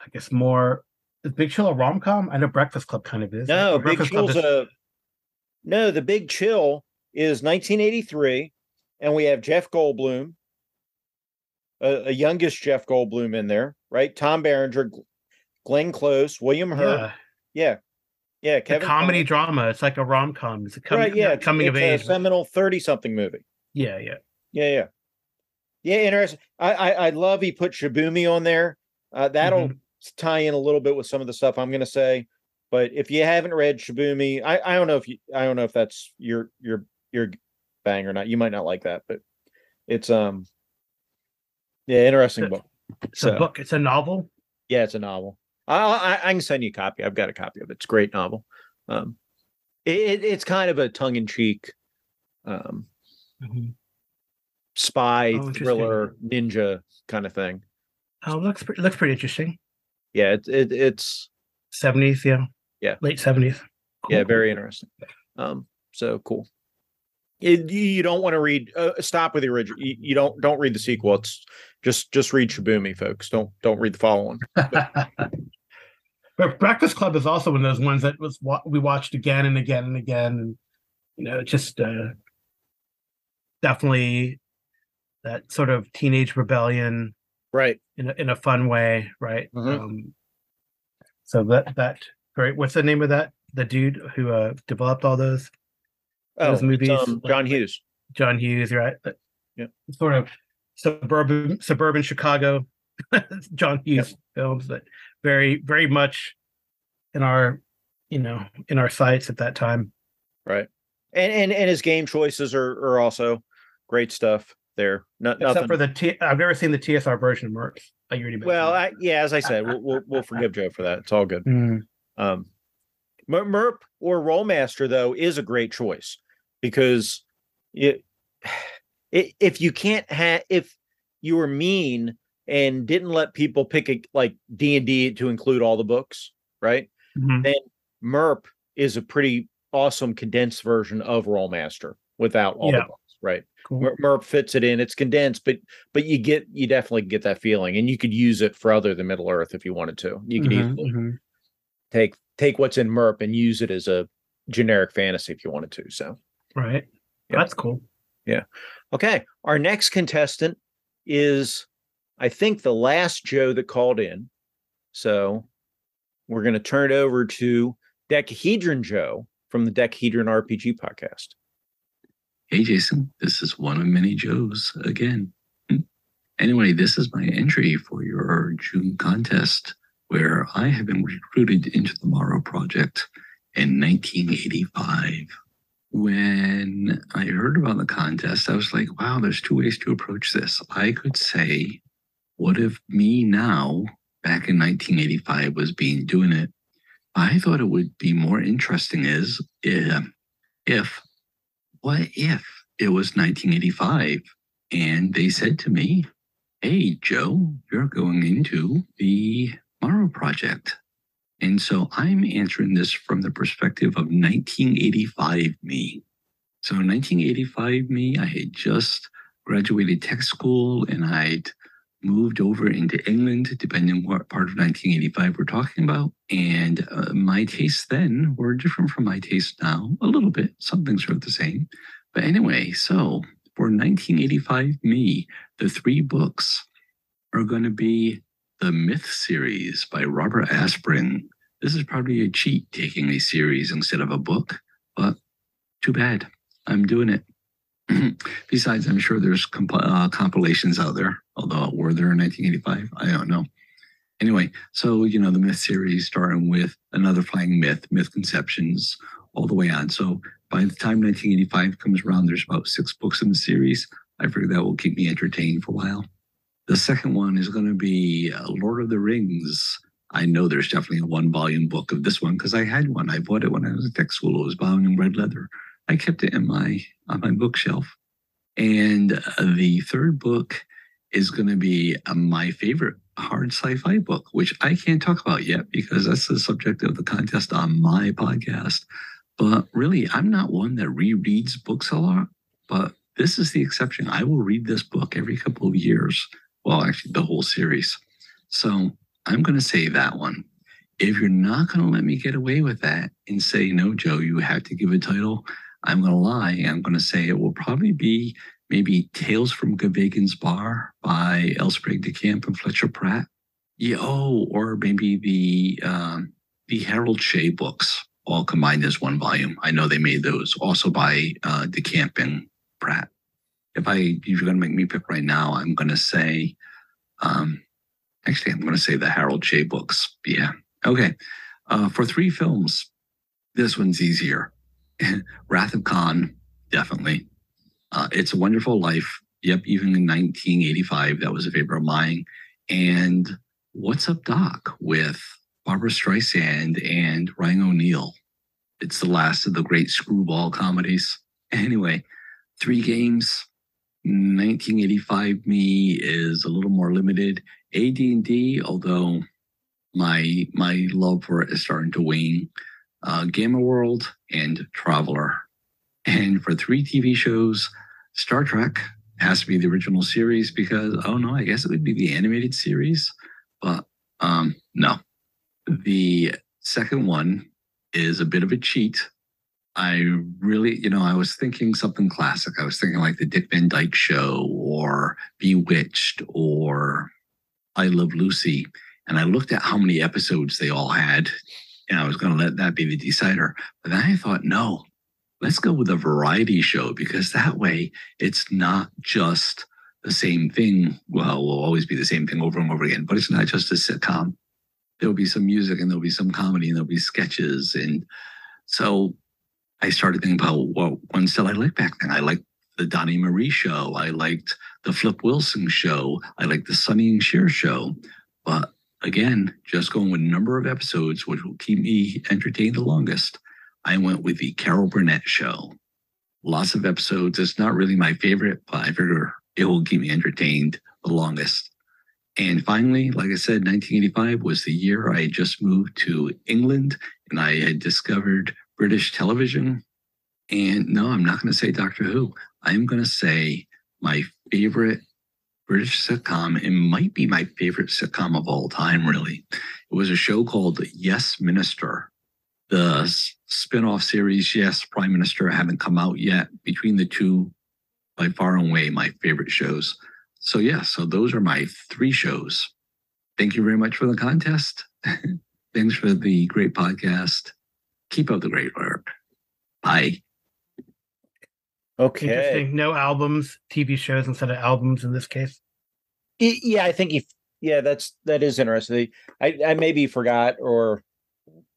Speaker 4: i guess more is big chill a rom-com i know breakfast club kind of is
Speaker 3: No, Big
Speaker 4: Breakfast
Speaker 3: Chill's
Speaker 4: is-
Speaker 3: a no. The Big Chill is 1983, and we have Jeff Goldblum, a, a youngest Jeff Goldblum in there, right? Tom Berenger, Glenn Close, William Hurt.
Speaker 4: yeah,
Speaker 3: Yeah, yeah.
Speaker 4: it's a comedy drama it's like a rom-com it's a com-
Speaker 3: right? Yeah,
Speaker 4: coming
Speaker 3: it's
Speaker 4: of
Speaker 3: a
Speaker 4: age
Speaker 3: seminal 30 something movie.
Speaker 4: yeah yeah
Speaker 3: Yeah, yeah, yeah. Interesting. I, I I love he put Shibumi on there. Uh, that'll
Speaker 4: Mhm.
Speaker 3: tie in a little bit with some of the stuff I'm going to say. But if you haven't read Shibumi, I, I don't know if you I don't know if that's your your your bang or not. You might not like that, but it's um yeah, interesting
Speaker 4: It's a-
Speaker 3: book.
Speaker 4: it's
Speaker 3: So
Speaker 4: a book it's a novel
Speaker 3: yeah, it's a novel. I, I I can send you a copy. I've got a copy of it. It's a great novel. Um, it, it- it's kind of a tongue in cheek, um, spy
Speaker 4: Oh,
Speaker 3: thriller ninja kind of thing.
Speaker 4: oh looks pre- looks pretty interesting
Speaker 3: Yeah, it, it it's
Speaker 4: 70s yeah
Speaker 3: Yeah.
Speaker 4: late 70s
Speaker 3: yeah
Speaker 4: Cool.
Speaker 3: very interesting. Um, so cool. It, you don't want to read. Uh, stop with the original. You, you don't don't read the sequel. It's just just read Shibumi, folks. Don't don't read the following.
Speaker 4: But *laughs* Breakfast Club is also one of those ones that was wa- we watched again and again and again, and you know, just uh, definitely that sort of teenage rebellion
Speaker 3: right
Speaker 4: in a, in a fun way, right?
Speaker 3: Mhm.
Speaker 4: Um, so that that great. What's the name of that? The dude who uh, developed all those
Speaker 3: oh
Speaker 4: those movies,
Speaker 3: um,
Speaker 4: like-
Speaker 3: john hughes
Speaker 4: John Hughes, right? That-
Speaker 3: Yep.
Speaker 4: Sort of suburban suburban Chicago John Hughes films that very very much in our you know in our sights at that time.
Speaker 3: right and and, and his game choices are are also great stuff there not
Speaker 4: Except
Speaker 3: nothing
Speaker 4: for the T I've never seen the TSR version of Mercs. I already
Speaker 3: well. I, yeah as i said we'll, we'll, we'll forgive joe for that it's all good
Speaker 4: Mm,
Speaker 3: Um, Merp or Rolemaster though is a great choice because it, *sighs* it if you can't have if you were mean and didn't let people pick a, like D and D to include all the books, right?
Speaker 4: mhm.
Speaker 3: Then Merp is a pretty awesome condensed version of Rolemaster without all
Speaker 4: Yeah.
Speaker 3: the books, right?
Speaker 4: Cool.
Speaker 3: Merp fits it in. It's condensed, but but you get you definitely get that feeling, and you could use it for other than Middle Earth if you wanted to. You could
Speaker 4: Mhm,
Speaker 3: easily
Speaker 4: mhm.
Speaker 3: take take what's in MERP and use it as a generic fantasy if you wanted to. So
Speaker 4: Right.
Speaker 3: Yeah.
Speaker 4: That's cool. Yeah.
Speaker 3: Okay, our next contestant is I think the last Joe that called in. So we're going to turn it over to Dekahedron Joe from the Dekahedron RPG podcast.
Speaker 11: Hey, Jason, this is one of many Joes again. Hmm. Anyway, this is my entry for your June contest where I have been recruited into the Morrow Project in 1985. When I heard about the contest, I was like, wow, there's two ways to approach this. I could say, what if me now, back in 1985, was being doing it? I thought it would be more interesting is if, if what if it was 1985 and they said to me, Hey, Joe, you're going into the Morrow Project. And so I'm answering this from the perspective of 1985 me. So 1985 me, I had just graduated tech school and I'd moved over into England, depending on what part of 1985 we're talking about. And uh, my tastes then were different from my tastes now, a little bit. Some things are the same. But anyway, so for 1985 me, the three books are going to be the Myth series by Robert Asprin. This is probably a cheat taking a series instead of a book, but too bad. I'm doing it. *clears throat* Besides, I'm sure there's comp- uh, compilations out there, although were there in 1985? I don't know. Anyway, so, you know, the Myth series starting with Another Fine Myth, Myth Conceptions, all the way on. So by the time 1985 comes around, there's about six books in the series. I figure that will keep me entertained for a while. The second one is going to be uh, Lord of the Rings. I know there's definitely a one volume book of this one because I had one. I bought it when I was in tech school. It was bound in red leather. I kept it in my on my bookshelf. And uh, the third book is going to be uh, my favorite hard sci-fi book, which I can't talk about yet because that's the subject of the contest on my podcast. But really, I'm not one that rereads books a lot, but this is the exception. I will read this book every couple of years. Well, actually, the whole series. So I'm going to say that one. If you're not going to let me get away with that and say, no, Joe, you have to give a title, I'm going to lie. I'm going to say it will probably be maybe Tales from Gavagan's Bar by L. De Camp and Fletcher Pratt. Yeah, oh, or maybe the um, the Harold Shea books all combined as one volume. I know they made those also by uh, DeCamp and Pratt. If I if you're going to make me pick right now, I'm going to say, um, actually, I'm going to say the Harold Shea books. Yeah. Okay. Uh, for three films, this one's easier. *laughs* Wrath of Khan, definitely. Uh, it's a Wonderful Life. Yep, even in 1985, that was a favorite of mine. And What's Up Doc with Barbra Streisand and Ryan O'Neal. It's the last of the great screwball comedies. *laughs* Anyway, three games. 1985 me is a little more limited. AD&D, although my my love for it is starting to wane. Uh, Gamma World and Traveller. And for three TV shows, Star Trek has to be the original series because oh no, I guess it would be the animated series, but um, no. The second one is a bit of a cheat. I really, you know, I was thinking something classic. I was thinking like the Dick Van Dyke Show or Bewitched or I Love Lucy, and I looked at how many episodes they all had, and I was going to let that be the decider. But then I thought, no, let's go with a variety show because that way it's not just the same thing. Well, will always be the same thing over and over again, but it's not just a sitcom. There'll be some music and there'll be some comedy and there'll be sketches. And so I started thinking about what ones did I like back then. I liked the Donny Marie show. I liked the Flip Wilson show. I liked the Sonny and Cher show. But again, just going with a number of episodes, which will keep me entertained the longest, I went with the Carol Burnett show. Lots of episodes. It's not really my favorite, but I figure it will keep me entertained the longest. And finally, like I said, 1985 was the year I just moved to England and I had discovered British television. And no, I'm not going to say Doctor Who. I'm going to say my favorite British sitcom. It might be my favorite sitcom of all time, really. It was a show called Yes Minister. The spin off series, Yes Prime Minister, haven't come out yet. Between the two, by far and away, my favorite shows. So, yeah, so those are my three shows. Thank you very much for the contest. *laughs* Thanks for the great podcast. Keep up the great work. Bye.
Speaker 3: Okay.
Speaker 4: Interesting. No albums, TV shows instead of albums in this case.
Speaker 3: Y- Yeah, I think he. Yeah, that's that is interesting. I I maybe forgot or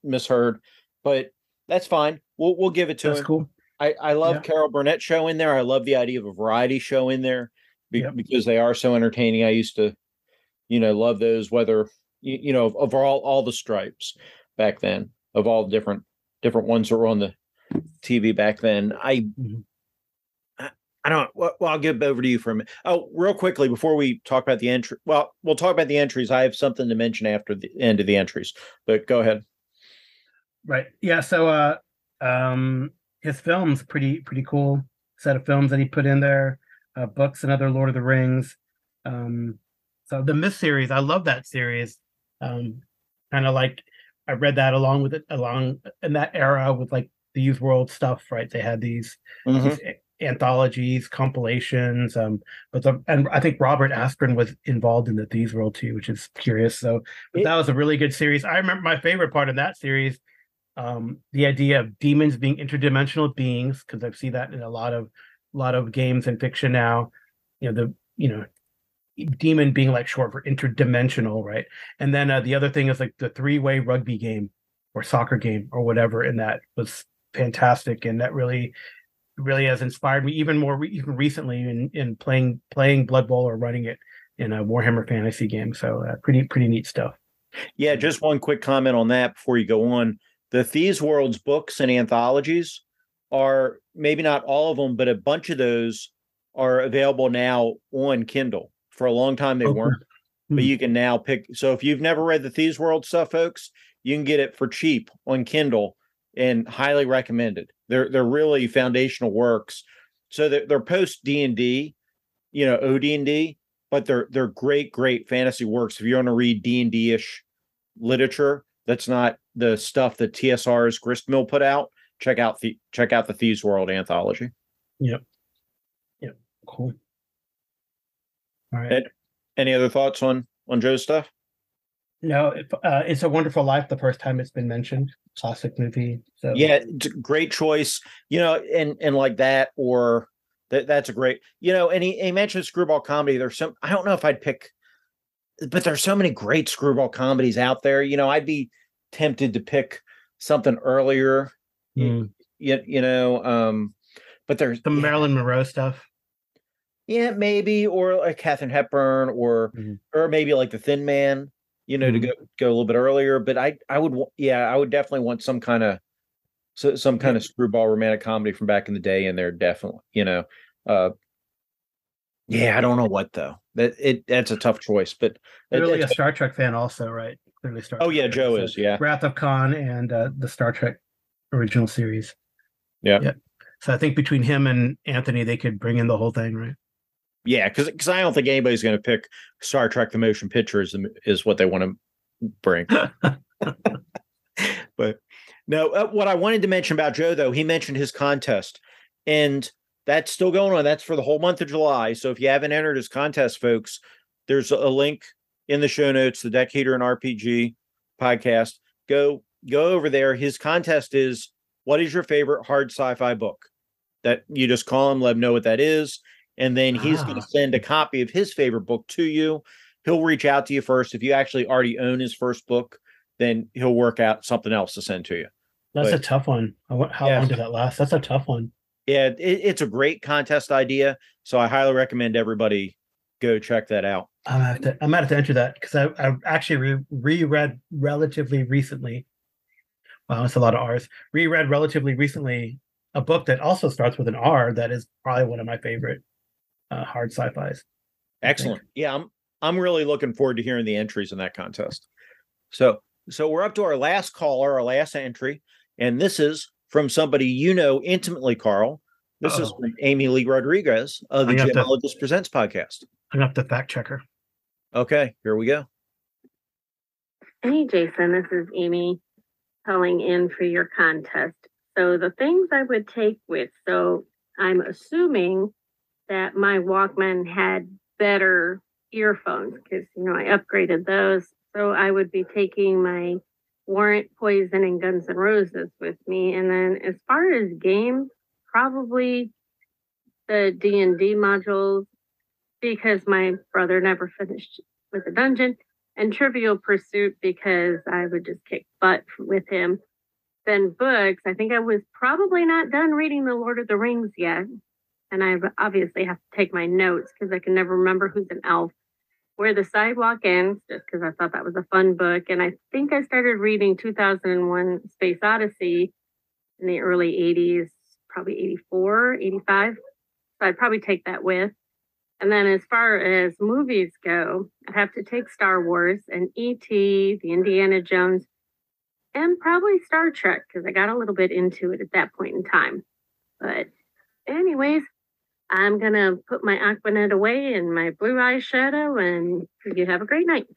Speaker 3: misheard, but that's fine. We'll we'll give it to
Speaker 4: That's
Speaker 3: him.
Speaker 4: cool.
Speaker 3: I I love
Speaker 4: Yeah.
Speaker 3: Carol Burnett show in there. I love the idea of a variety show in there be-
Speaker 4: Yep.
Speaker 3: because they are so entertaining. I used to, you know, love those. Whether you, you know of, of all all the stripes back then, of all different different ones that were on the TV back then. I
Speaker 4: Mhm.
Speaker 3: I, I don't. Well, well, I'll give it over to you for a minute. Oh, real quickly before we talk about the entry. Well, we'll talk about the entries. I have something to mention after the end of the entries, but go ahead.
Speaker 4: Right. Yeah. So uh um his films pretty pretty cool set of films that he put in there. Uh books and other Lord of the Rings. Um so the Myth series, I love that series. Um kind of like I read that along with it along in that era with like the Thieves World stuff, right? They had these, these anthologies, compilations. Um, but the and I think Robert Asprin was involved in the Thieves World too, which is curious. So but that was a really good series. I remember my favorite part of that series um the idea of demons being interdimensional beings because i see that in a lot of a lot of games and fiction now you know the you know demon being like short for interdimensional right and then uh, the other thing is like the three-way rugby game or soccer game or whatever and that was fantastic and that really really has inspired me even more re- even recently in in playing playing blood bowl or running it in a warhammer fantasy game so uh, pretty pretty neat stuff
Speaker 3: Yeah, just one quick comment on that before you go on. The Thieves World's books and anthologies are maybe not all of them, but a bunch of those are available now on Kindle. For a long time they
Speaker 4: Oh,
Speaker 3: weren't,
Speaker 4: Hmm.
Speaker 3: but you can now pick. So if you've never read the Thieves World stuff, folks, you can get it for cheap on Kindle and highly recommended. They're they're really foundational works. So they're, they're post D and D, you know, OD and D, but they're they're great, great fantasy works. If you want to read D and D ish literature, that's not the stuff that TSR's Gristmill put out. Check out the check out the Thieves World anthology.
Speaker 4: Yep. Yep. Cool. All right.
Speaker 3: Ed, any other thoughts on on Joe's stuff?
Speaker 4: No, if, uh, it's a Wonderful Life. The first time it's been mentioned, classic movie. So
Speaker 3: Yeah, it's a great choice. You know, and and like that, or that that's a great. You know, and he, he mentioned screwball comedy. There's some. I don't know if I'd pick, but there's so many great screwball comedies out there. You know, I'd be tempted to pick something earlier.
Speaker 4: Mm.
Speaker 3: You, you know, um, but there's
Speaker 4: the Marilyn Monroe stuff.
Speaker 3: Yeah, maybe, or like Katherine Hepburn, or or maybe like the Thin Man. You know, to go go a little bit earlier. But I I would yeah I would definitely want some kind of so, some kind of screwball romantic comedy from back in the day in there. Definitely, you know. Uh, yeah, I don't know what though. That it that's a tough choice, but
Speaker 4: Really a Star Trek fan, also, right? Clearly, Star.
Speaker 3: Oh,
Speaker 4: Trek
Speaker 3: yeah. Joe is, yeah.
Speaker 4: Wrath of Khan and uh, the Star Trek original series.
Speaker 3: yeah
Speaker 4: Yeah. So I think between him and Anthony, they could bring in the whole thing, right?
Speaker 3: Yeah because because I don't think anybody's going to pick Star Trek the motion picture is is what they want to bring. *laughs* but no, uh, what I wanted to mention about Joe though, he mentioned his contest, and that's still going on. That's for the whole month of July. So if you haven't entered his contest, folks, there's a link in the show notes, the Dekahedron RPG podcast. Go go over there. His contest is what is your favorite hard sci-fi book? That you just call him, let him know what that is, and then he's going
Speaker 4: Ah.
Speaker 3: to send a copy of his favorite book to you. He'll reach out to you first. If you actually already own his first book, then he'll work out something else to send to you.
Speaker 4: That's a tough one. How
Speaker 3: Yeah.
Speaker 4: long did that last? That's a tough one.
Speaker 3: Yeah, it, it's a great contest idea. So I highly recommend everybody go check that out.
Speaker 4: I'm gonna have to, I'm gonna have to enter that because I, I actually re- reread relatively recently. Wow, it's a lot of R's. Reread relatively recently a book that also starts with an R that is probably one of my favorite uh, hard sci-fi's.
Speaker 3: Excellent. Yeah, I'm I'm really looking forward to hearing the entries in that contest. So so we're up to our last caller, our last entry, and this is from somebody you know intimately, Karl. This is
Speaker 4: Uh-oh.
Speaker 3: from Amy Lee Rodriguez of the
Speaker 4: I have to-
Speaker 3: Presents podcast.
Speaker 4: I'm gonna to fact check her.
Speaker 3: Okay, here we go.
Speaker 12: Hey, Jason, this is Amy calling in for your contest. So, the things I would take with, so I'm assuming that my Walkman had better earphones because, you know, I upgraded those. So, I would be taking my Warrant, Poison, and Guns N' Roses with me. And then, as far as games, probably the D&D modules because my brother never finished with the dungeon and Trivial Pursuit because I would just kick butt with him. Then books, I think I was probably not done reading The Lord of the Rings yet. And I obviously have to take my notes because I can never remember who's an elf. Where the Sidewalk Ends, just because I thought that was a fun book. And I think I started reading 2001 Space Odyssey in the early 80s, probably 84, 85. So I'd probably take that with. And then as far as movies go, I'd have to take Star Wars and E.T., the Indiana Jones, and probably Star Trek because I got a little bit into it at that point in time. But, anyways, I'm going to put my Aquanet away and my blue eyeshadow, and you have a great night.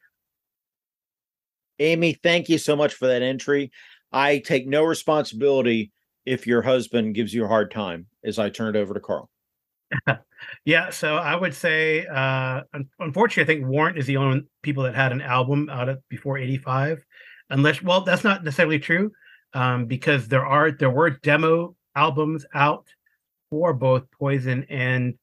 Speaker 3: Amy, thank you so much for that entry. I take no responsibility if your husband gives you a hard time as I turn it over to Karl. *laughs*
Speaker 4: Yeah, so I would say, uh, unfortunately, I think Warrant is the only people that had an album out of before '85. Unless, well, that's not necessarily true, um, because there are there were demo albums out for both Poison and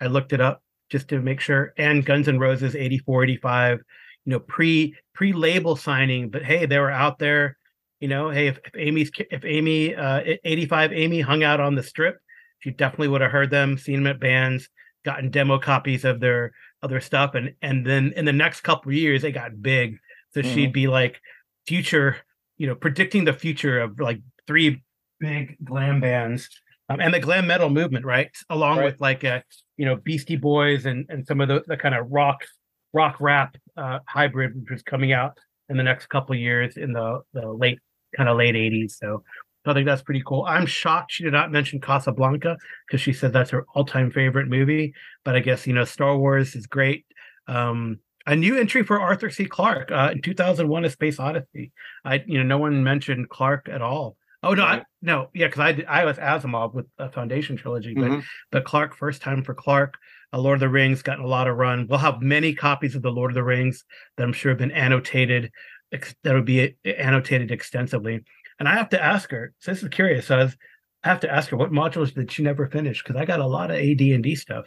Speaker 4: I looked it up just to make sure, and Guns N' Roses '84, '85. You know, pre pre label signing, but hey, they were out there. You know, hey, if, if Amy's if Amy uh, '85 Amy hung out on the strip, she definitely would have heard them, seen them at bands, gotten demo copies of their other stuff, and and then in the next couple of years they got big. So she'd
Speaker 3: Mhm.
Speaker 4: be like future, you know, predicting the future of like three big glam bands um, and the glam metal movement, right? Along with like uh, you know Beastie Boys and and some of the, the kind of rock rock rap uh, hybrid which was coming out in the next couple of years in the the late kind of late 80s. So I think that's pretty cool. I'm shocked she did not mention Casablanca because she said that's her all-time favorite movie. But I guess you know Star Wars is great. Um, a new entry for Arthur C. Clarke uh, in 2001: A Space Odyssey. I you know no one mentioned Clarke at all. Oh no, I, no, yeah, because I I was Asimov with a Foundation trilogy, but
Speaker 3: Mhm.
Speaker 4: but Clarke first time for Clarke. Uh, Lord of the Rings gotten a lot of run. We'll have many copies of the Lord of the Rings that I'm sure have been annotated. Ex- that would be uh, annotated extensively. And I have to ask her. So this is curious. So I, was, I have to ask her what modules did she never finish? Because I got a lot of AD and D stuff.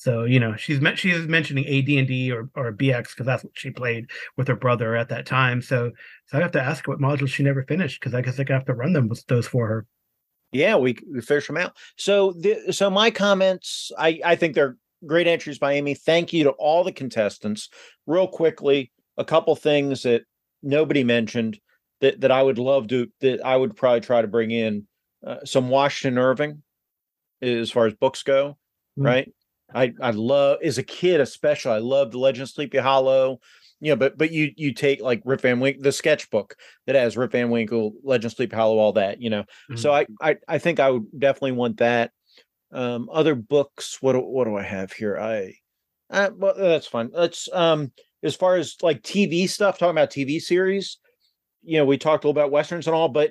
Speaker 4: So you know she's she's mentioning AD and D or or BX because that's what she played with her brother at that time. So so I have to ask what modules she never finished because I guess I have to run them with those for her.
Speaker 3: Yeah, we, we fish them out. So the so my comments, I I think they're great entries by Amy. Thank you to all the contestants. Real quickly, a couple things that nobody mentioned that that I would love to that I would probably try to bring in uh, some Washington Irving as far as books go,
Speaker 4: Mm.
Speaker 3: right? I I love as a kid especially I loved the Legend of Sleepy Hollow. You know, but but you you take like Rip Van Winkle, the sketchbook that has Rip Van Winkle, Legend of Sleepy Hollow, all that. You know, so I, I I think I would definitely want that. Um, other books. What do, what do I have here? I uh, well that's fine. Let's um as far as like TV stuff, talking about TV series. You know, we talked a little about westerns and all, but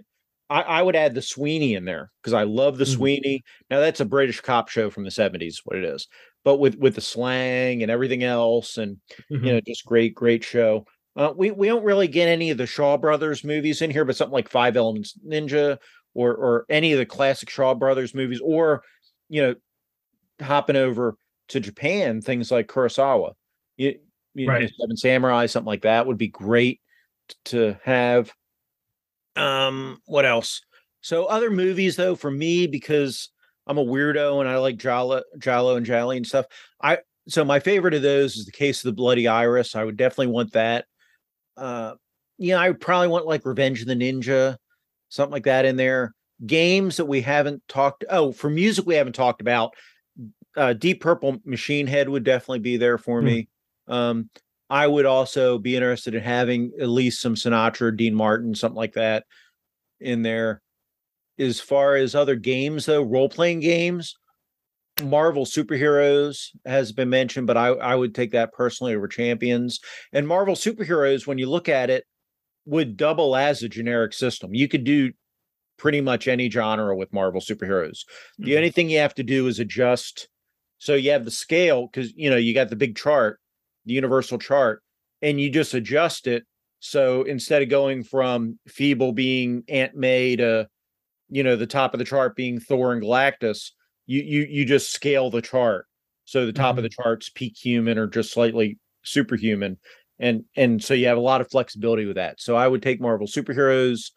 Speaker 3: I, I would add the Sweeney in there because I love the
Speaker 4: Mhm.
Speaker 3: Sweeney. Now that's a British cop show from the 70s, what it is. But with with the slang and everything else, and
Speaker 4: Mhm.
Speaker 3: you know, just great, great show. Uh, we we don't really get any of the Shaw Brothers movies in here, but something like Five Elements Ninja or or any of the classic Shaw Brothers movies, or you know, hopping over to Japan, things like Kurosawa, you, you know, Seven Samurai, something like that would be great to have. Um, what else? So other movies though, for me, because I'm a weirdo and I like giallo, giallo and gialli and stuff. I so my favorite of those is the case of the Bloody Iris. I would definitely want that. Uh, yeah, I would probably want like Revenge of the Ninja, something like that in there. Games that we haven't talked. Oh, for music we haven't talked about. Uh, Deep Purple Machine Head would definitely be there for
Speaker 4: Hmm.
Speaker 3: me. Um, I would also be interested in having at least some Sinatra, Dean Martin, something like that in there. As far as other games, though, role playing games, Marvel Superheroes has been mentioned, but I, I would take that personally over Champions. And Marvel Superheroes, when you look at it, would double as a generic system. You could do pretty much any genre with Marvel Superheroes. The mm-hmm. only thing you have to do is adjust. So you have the scale because you know you got the big chart, the universal chart, and you just adjust it. So instead of going from Feeble being Aunt May to, you know, the top of the chart being Thor and Galactus, you you you just scale the chart. So the top of the chart's peak human or just slightly superhuman. And and so you have a lot of flexibility with that. So I would take Marvel superheroes.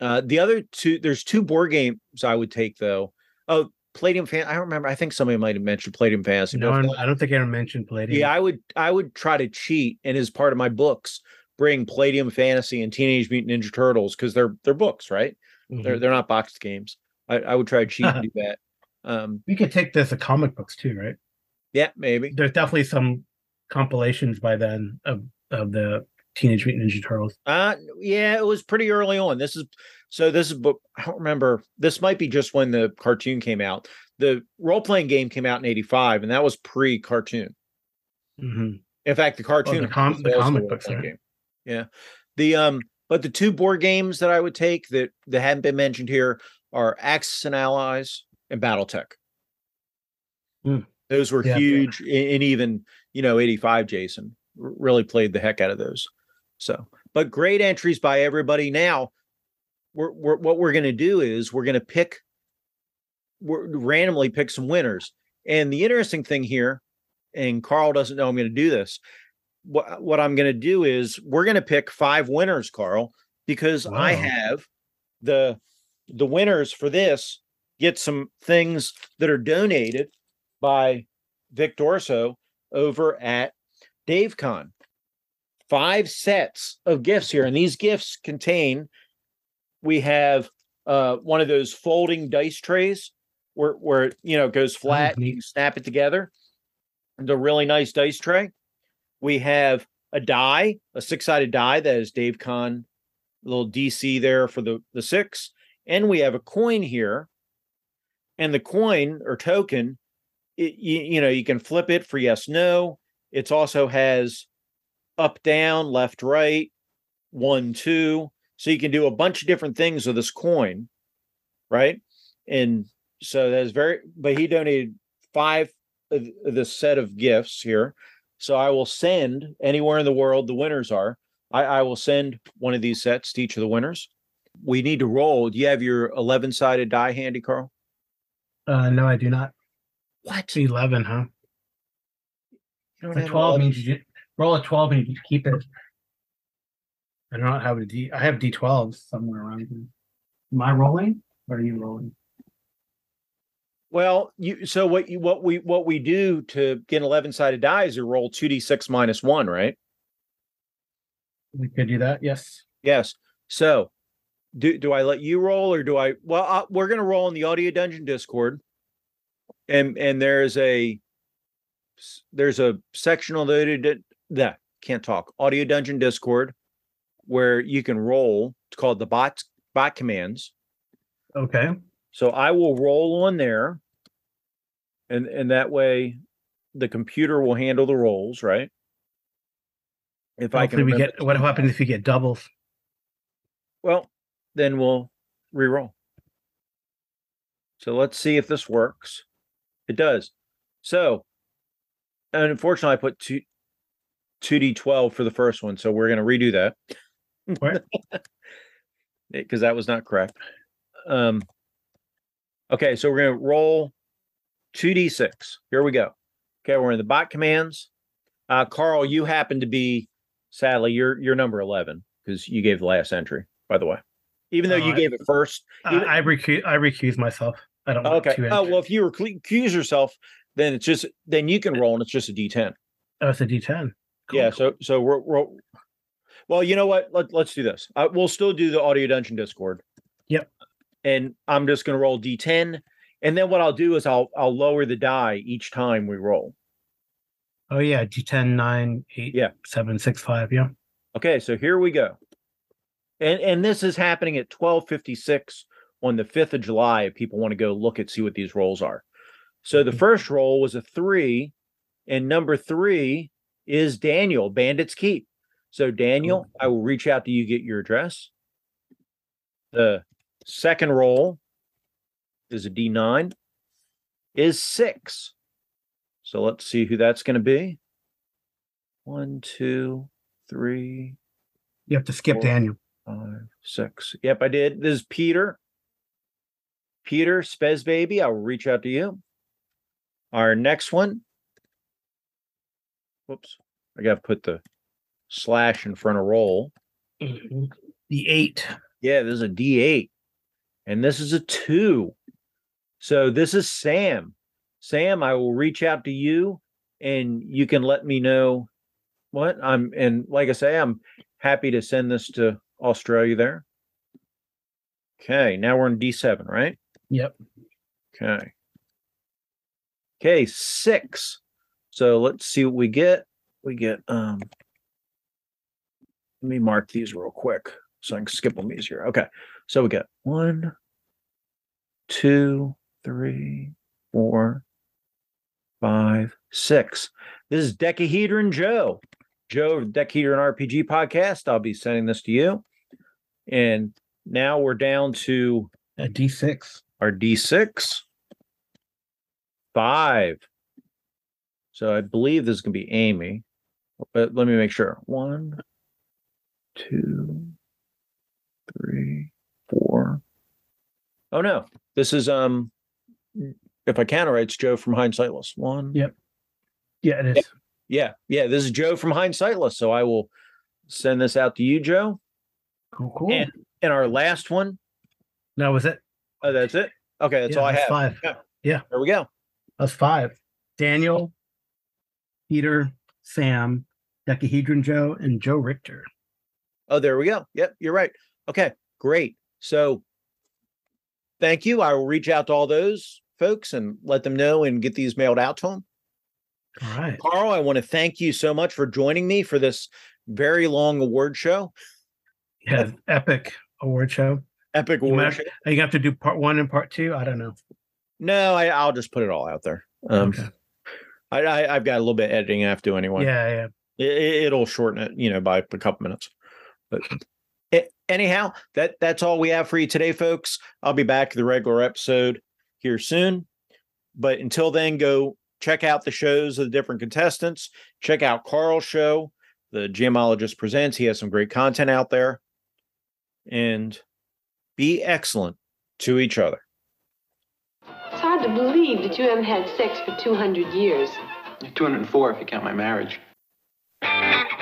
Speaker 3: Uh the other two, there's two board games I would take though. Oh, Palladium fan. I don't remember. I think somebody might have mentioned Palladium Fantasy.
Speaker 4: No,
Speaker 3: if
Speaker 4: I don't think I anyone mentioned Palladium.
Speaker 3: yeah, I would I would try to cheat and as part of my books bring Palladium Fantasy and Teenage Mutant Ninja Turtles because they're they're books, right? They're
Speaker 4: Mhm.
Speaker 3: they're not boxed games. I, I would try to cheat and *laughs* do that. Um
Speaker 4: We could take this to comic books too, right?
Speaker 3: yeah, maybe.
Speaker 4: There's definitely some compilations by then of of the Teenage Mutant Ninja Turtles.
Speaker 3: Uh yeah, it was pretty early on. This is so this is book I don't remember. This might be just when the cartoon came out. The role-playing game came out in 85 and that was pre-cartoon.
Speaker 4: Mhm.
Speaker 3: In fact, the cartoon
Speaker 4: the com- the comic book
Speaker 3: game. Yeah. The um but the two board games that I would take that that haven't been mentioned here are Axis and Allies and BattleTech.
Speaker 4: Hmm.
Speaker 3: Those were
Speaker 4: Yeah, yeah.
Speaker 3: huge in, in even, you know, 85 Jason really played the heck out of those. So, but great entries by everybody. Now, we're, we're what we're going to do is we're going to pick we're randomly pick some winners. And the interesting thing here, and Karl doesn't know I'm going to do this. What what I'm going to do is we're going to pick five winners, Karl, because I have the the winners for this get some things that are donated by Vic Dorso over at DaveCon. Five sets of gifts here, and these gifts contain. We have uh, one of those folding dice trays where where it, you know it goes flat, and you can snap it together. A really nice dice tray. We have a die, a six-sided die that is Dave Con, little DC there for the the six, and we have a coin here. And the coin or token, it, you, you know, you can flip it for yes, no. It also has up, down, left, right, one, two. So you can do a bunch of different things with this coin, right? And so that's very, but he donated five of this set of gifts here. So I will send anywhere in the world the winners are. I, I will send one of these sets to each of the winners. We need to roll. Do you have your 11 sided die handy, Karl?
Speaker 4: Uh, no, I do not.
Speaker 3: What?
Speaker 4: Eleven, huh?
Speaker 3: You don't
Speaker 4: A
Speaker 3: have
Speaker 4: twelve means you roll a twelve and you keep it. I do not have a D. I have D twelves somewhere around here. Am I rolling or are you rolling?
Speaker 3: Well, you so what you what we what we do to get an 11 sided die is you roll 2d6 minus one, right?
Speaker 4: We could do that. Yes.
Speaker 3: Yes. So, do do I let you roll or do I? Well, uh, we're gonna roll in the audio dungeon Discord, and and there's a there's a section on the that can't talk audio dungeon Discord where you can roll. It's called the bots bot commands.
Speaker 4: Okay.
Speaker 3: So I will roll on there, and and that way, the computer will handle the rolls, right? If I can,
Speaker 4: we get. What happens if you get doubles?
Speaker 3: Well, then we'll reroll. So let's see if this works. It does. So, unfortunately, I put two two d twelve for the first one, so we're going to redo that because *laughs* that was not correct. Um. Okay, so we're going to roll two d six. Here we go. Okay, we're in the bot commands. Uh, Karl, you happen to be sadly you're you're number eleven because you gave the last entry. By the way, even though
Speaker 4: Oh,
Speaker 3: you gave it first,
Speaker 4: Uh, I recuse. I recuse myself. I don't. want
Speaker 3: okay. Oh well, if you recuse yourself, then it's just then you can roll and it's just a d10.
Speaker 4: Oh, it's a D10.
Speaker 3: Yeah. So so we're, we're well, you know what? Let, let's do this. Uh, we'll still do the audio dungeon Discord.
Speaker 4: Yep.
Speaker 3: And I'm just going to roll d10, and then what I'll do is I'll I'll lower the die each time we roll.
Speaker 4: Oh yeah, D10, 9, 8,
Speaker 3: Yeah.
Speaker 4: 7, 6, 5. Yeah.
Speaker 3: Okay, so here we go. And and this is happening at 1256 on the 5th of July if people want to go look at see what these rolls are. So the first roll was a 3 and number 3 is Daniel Bandits Keep. So Daniel, oh. I will reach out to you get your address. The second roll is a D9 is 6. So let's see who that's going to be. One, two, three,
Speaker 4: You have to skip
Speaker 3: Four.
Speaker 4: Daniel.
Speaker 3: five, six. Yep, I did. This is Peter. Peter Spezbaby. I will reach out to you. Our next one. Whoops. I got to put the slash in front of roll.
Speaker 4: The 8.
Speaker 3: Yeah, this is a D8. And this is a two. So this is Sam. Sam, I will reach out to you and you can let me know what I'm and like I say, I'm happy to send this to Australia there. Okay, now we're in D7, right?
Speaker 4: Yep.
Speaker 3: Okay. Okay, six. So let's see what we get. We get um let me mark these real quick so I can skip them easier. Okay. So we got one, two, three, four, five, six. This is Dekahedron Joe. Joe of Dekahedron RPG podcast. I'll be sending this to you. And now we're down to
Speaker 4: A D6.
Speaker 3: our D6. Five. So I believe this is going to be Amy. But let me make sure. One, two, three, four. Oh no. This is um if I count it right, it's Joe from Hindsightless. One.
Speaker 4: Yep. Yeah, it is.
Speaker 3: Yeah. Yeah. This is Joe from Hindsightless. So I will send this out to you, Joe.
Speaker 4: Cool, cool.
Speaker 3: And and our last one.
Speaker 4: No, was it?
Speaker 3: Oh, that's it. Okay, that's
Speaker 4: Yeah,
Speaker 3: all I
Speaker 4: that's
Speaker 3: have.
Speaker 4: five.
Speaker 3: Yeah.
Speaker 4: Yeah.
Speaker 3: There we go.
Speaker 4: That's five. Daniel, Peter, Sam, Dekahedron Joe, and Joe Richter.
Speaker 3: Oh, there we go. Yep, you're right. Okay, great. So thank you. I will reach out to all those folks and let them know and get these mailed out to them.
Speaker 4: All right.
Speaker 3: Karl, I want to thank you so much for joining me for this very long award show.
Speaker 4: Yeah, epic award show.
Speaker 3: Epic
Speaker 4: You
Speaker 3: award
Speaker 4: might-
Speaker 3: show.
Speaker 4: Are you have to do part one and part two? I don't know.
Speaker 3: No, I, I'll just put it all out there. Um,
Speaker 4: Okay.
Speaker 3: I, I, I've got a little bit of editing I have to do anyway.
Speaker 4: Yeah, yeah.
Speaker 3: it, it'll shorten it, you know, by a couple minutes. But a- anyhow, that that's all we have for you today, folks. I'll be back the regular episode here soon. But until then, go check out the shows of the different contestants. Check out Karl's show, the GMologist Presents. He has some great content out there. And be excellent to each other.
Speaker 13: It's hard to believe that you haven't had sex for 200 years.
Speaker 2: 204 if you count my marriage. *laughs*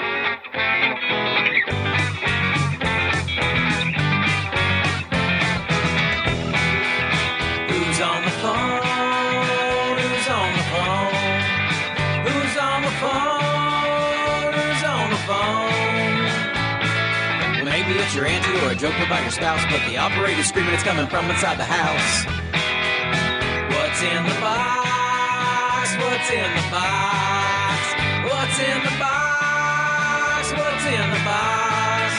Speaker 1: or a joke about your spouse, but the operator's screaming it's coming from inside the house. What's in the box? What's in the box? What's in the box? What's in the box?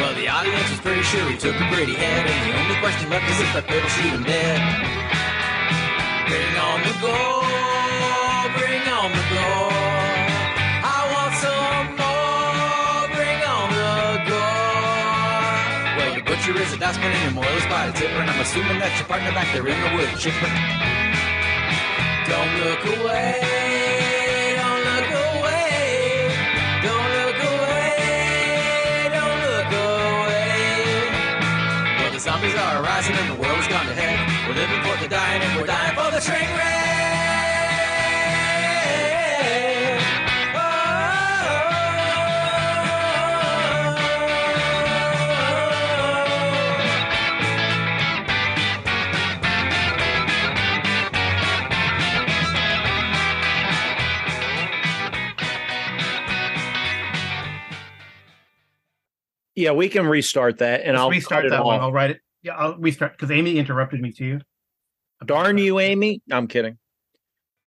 Speaker 1: Well, the audience is pretty sure he took a pretty head, and the only question left is if the fiddle shoot him dead. Bring on the gold, butcher is a dustbin anymore. Let's buy a zipper, and I'm assuming that's your partner back there in the wood chipper. Don't look away. Don't look away. Don't look away. Don't look away. Well, the zombies are rising and the world has gone to head. We're living for the dying and we're dying for the train wreck.
Speaker 3: Yeah, we can restart that, and
Speaker 4: Let's
Speaker 3: I'll
Speaker 4: restart that one.
Speaker 3: off.
Speaker 4: I'll write it. Yeah, I'll restart because Amy interrupted me too.
Speaker 3: Darn you, Amy! I'm kidding.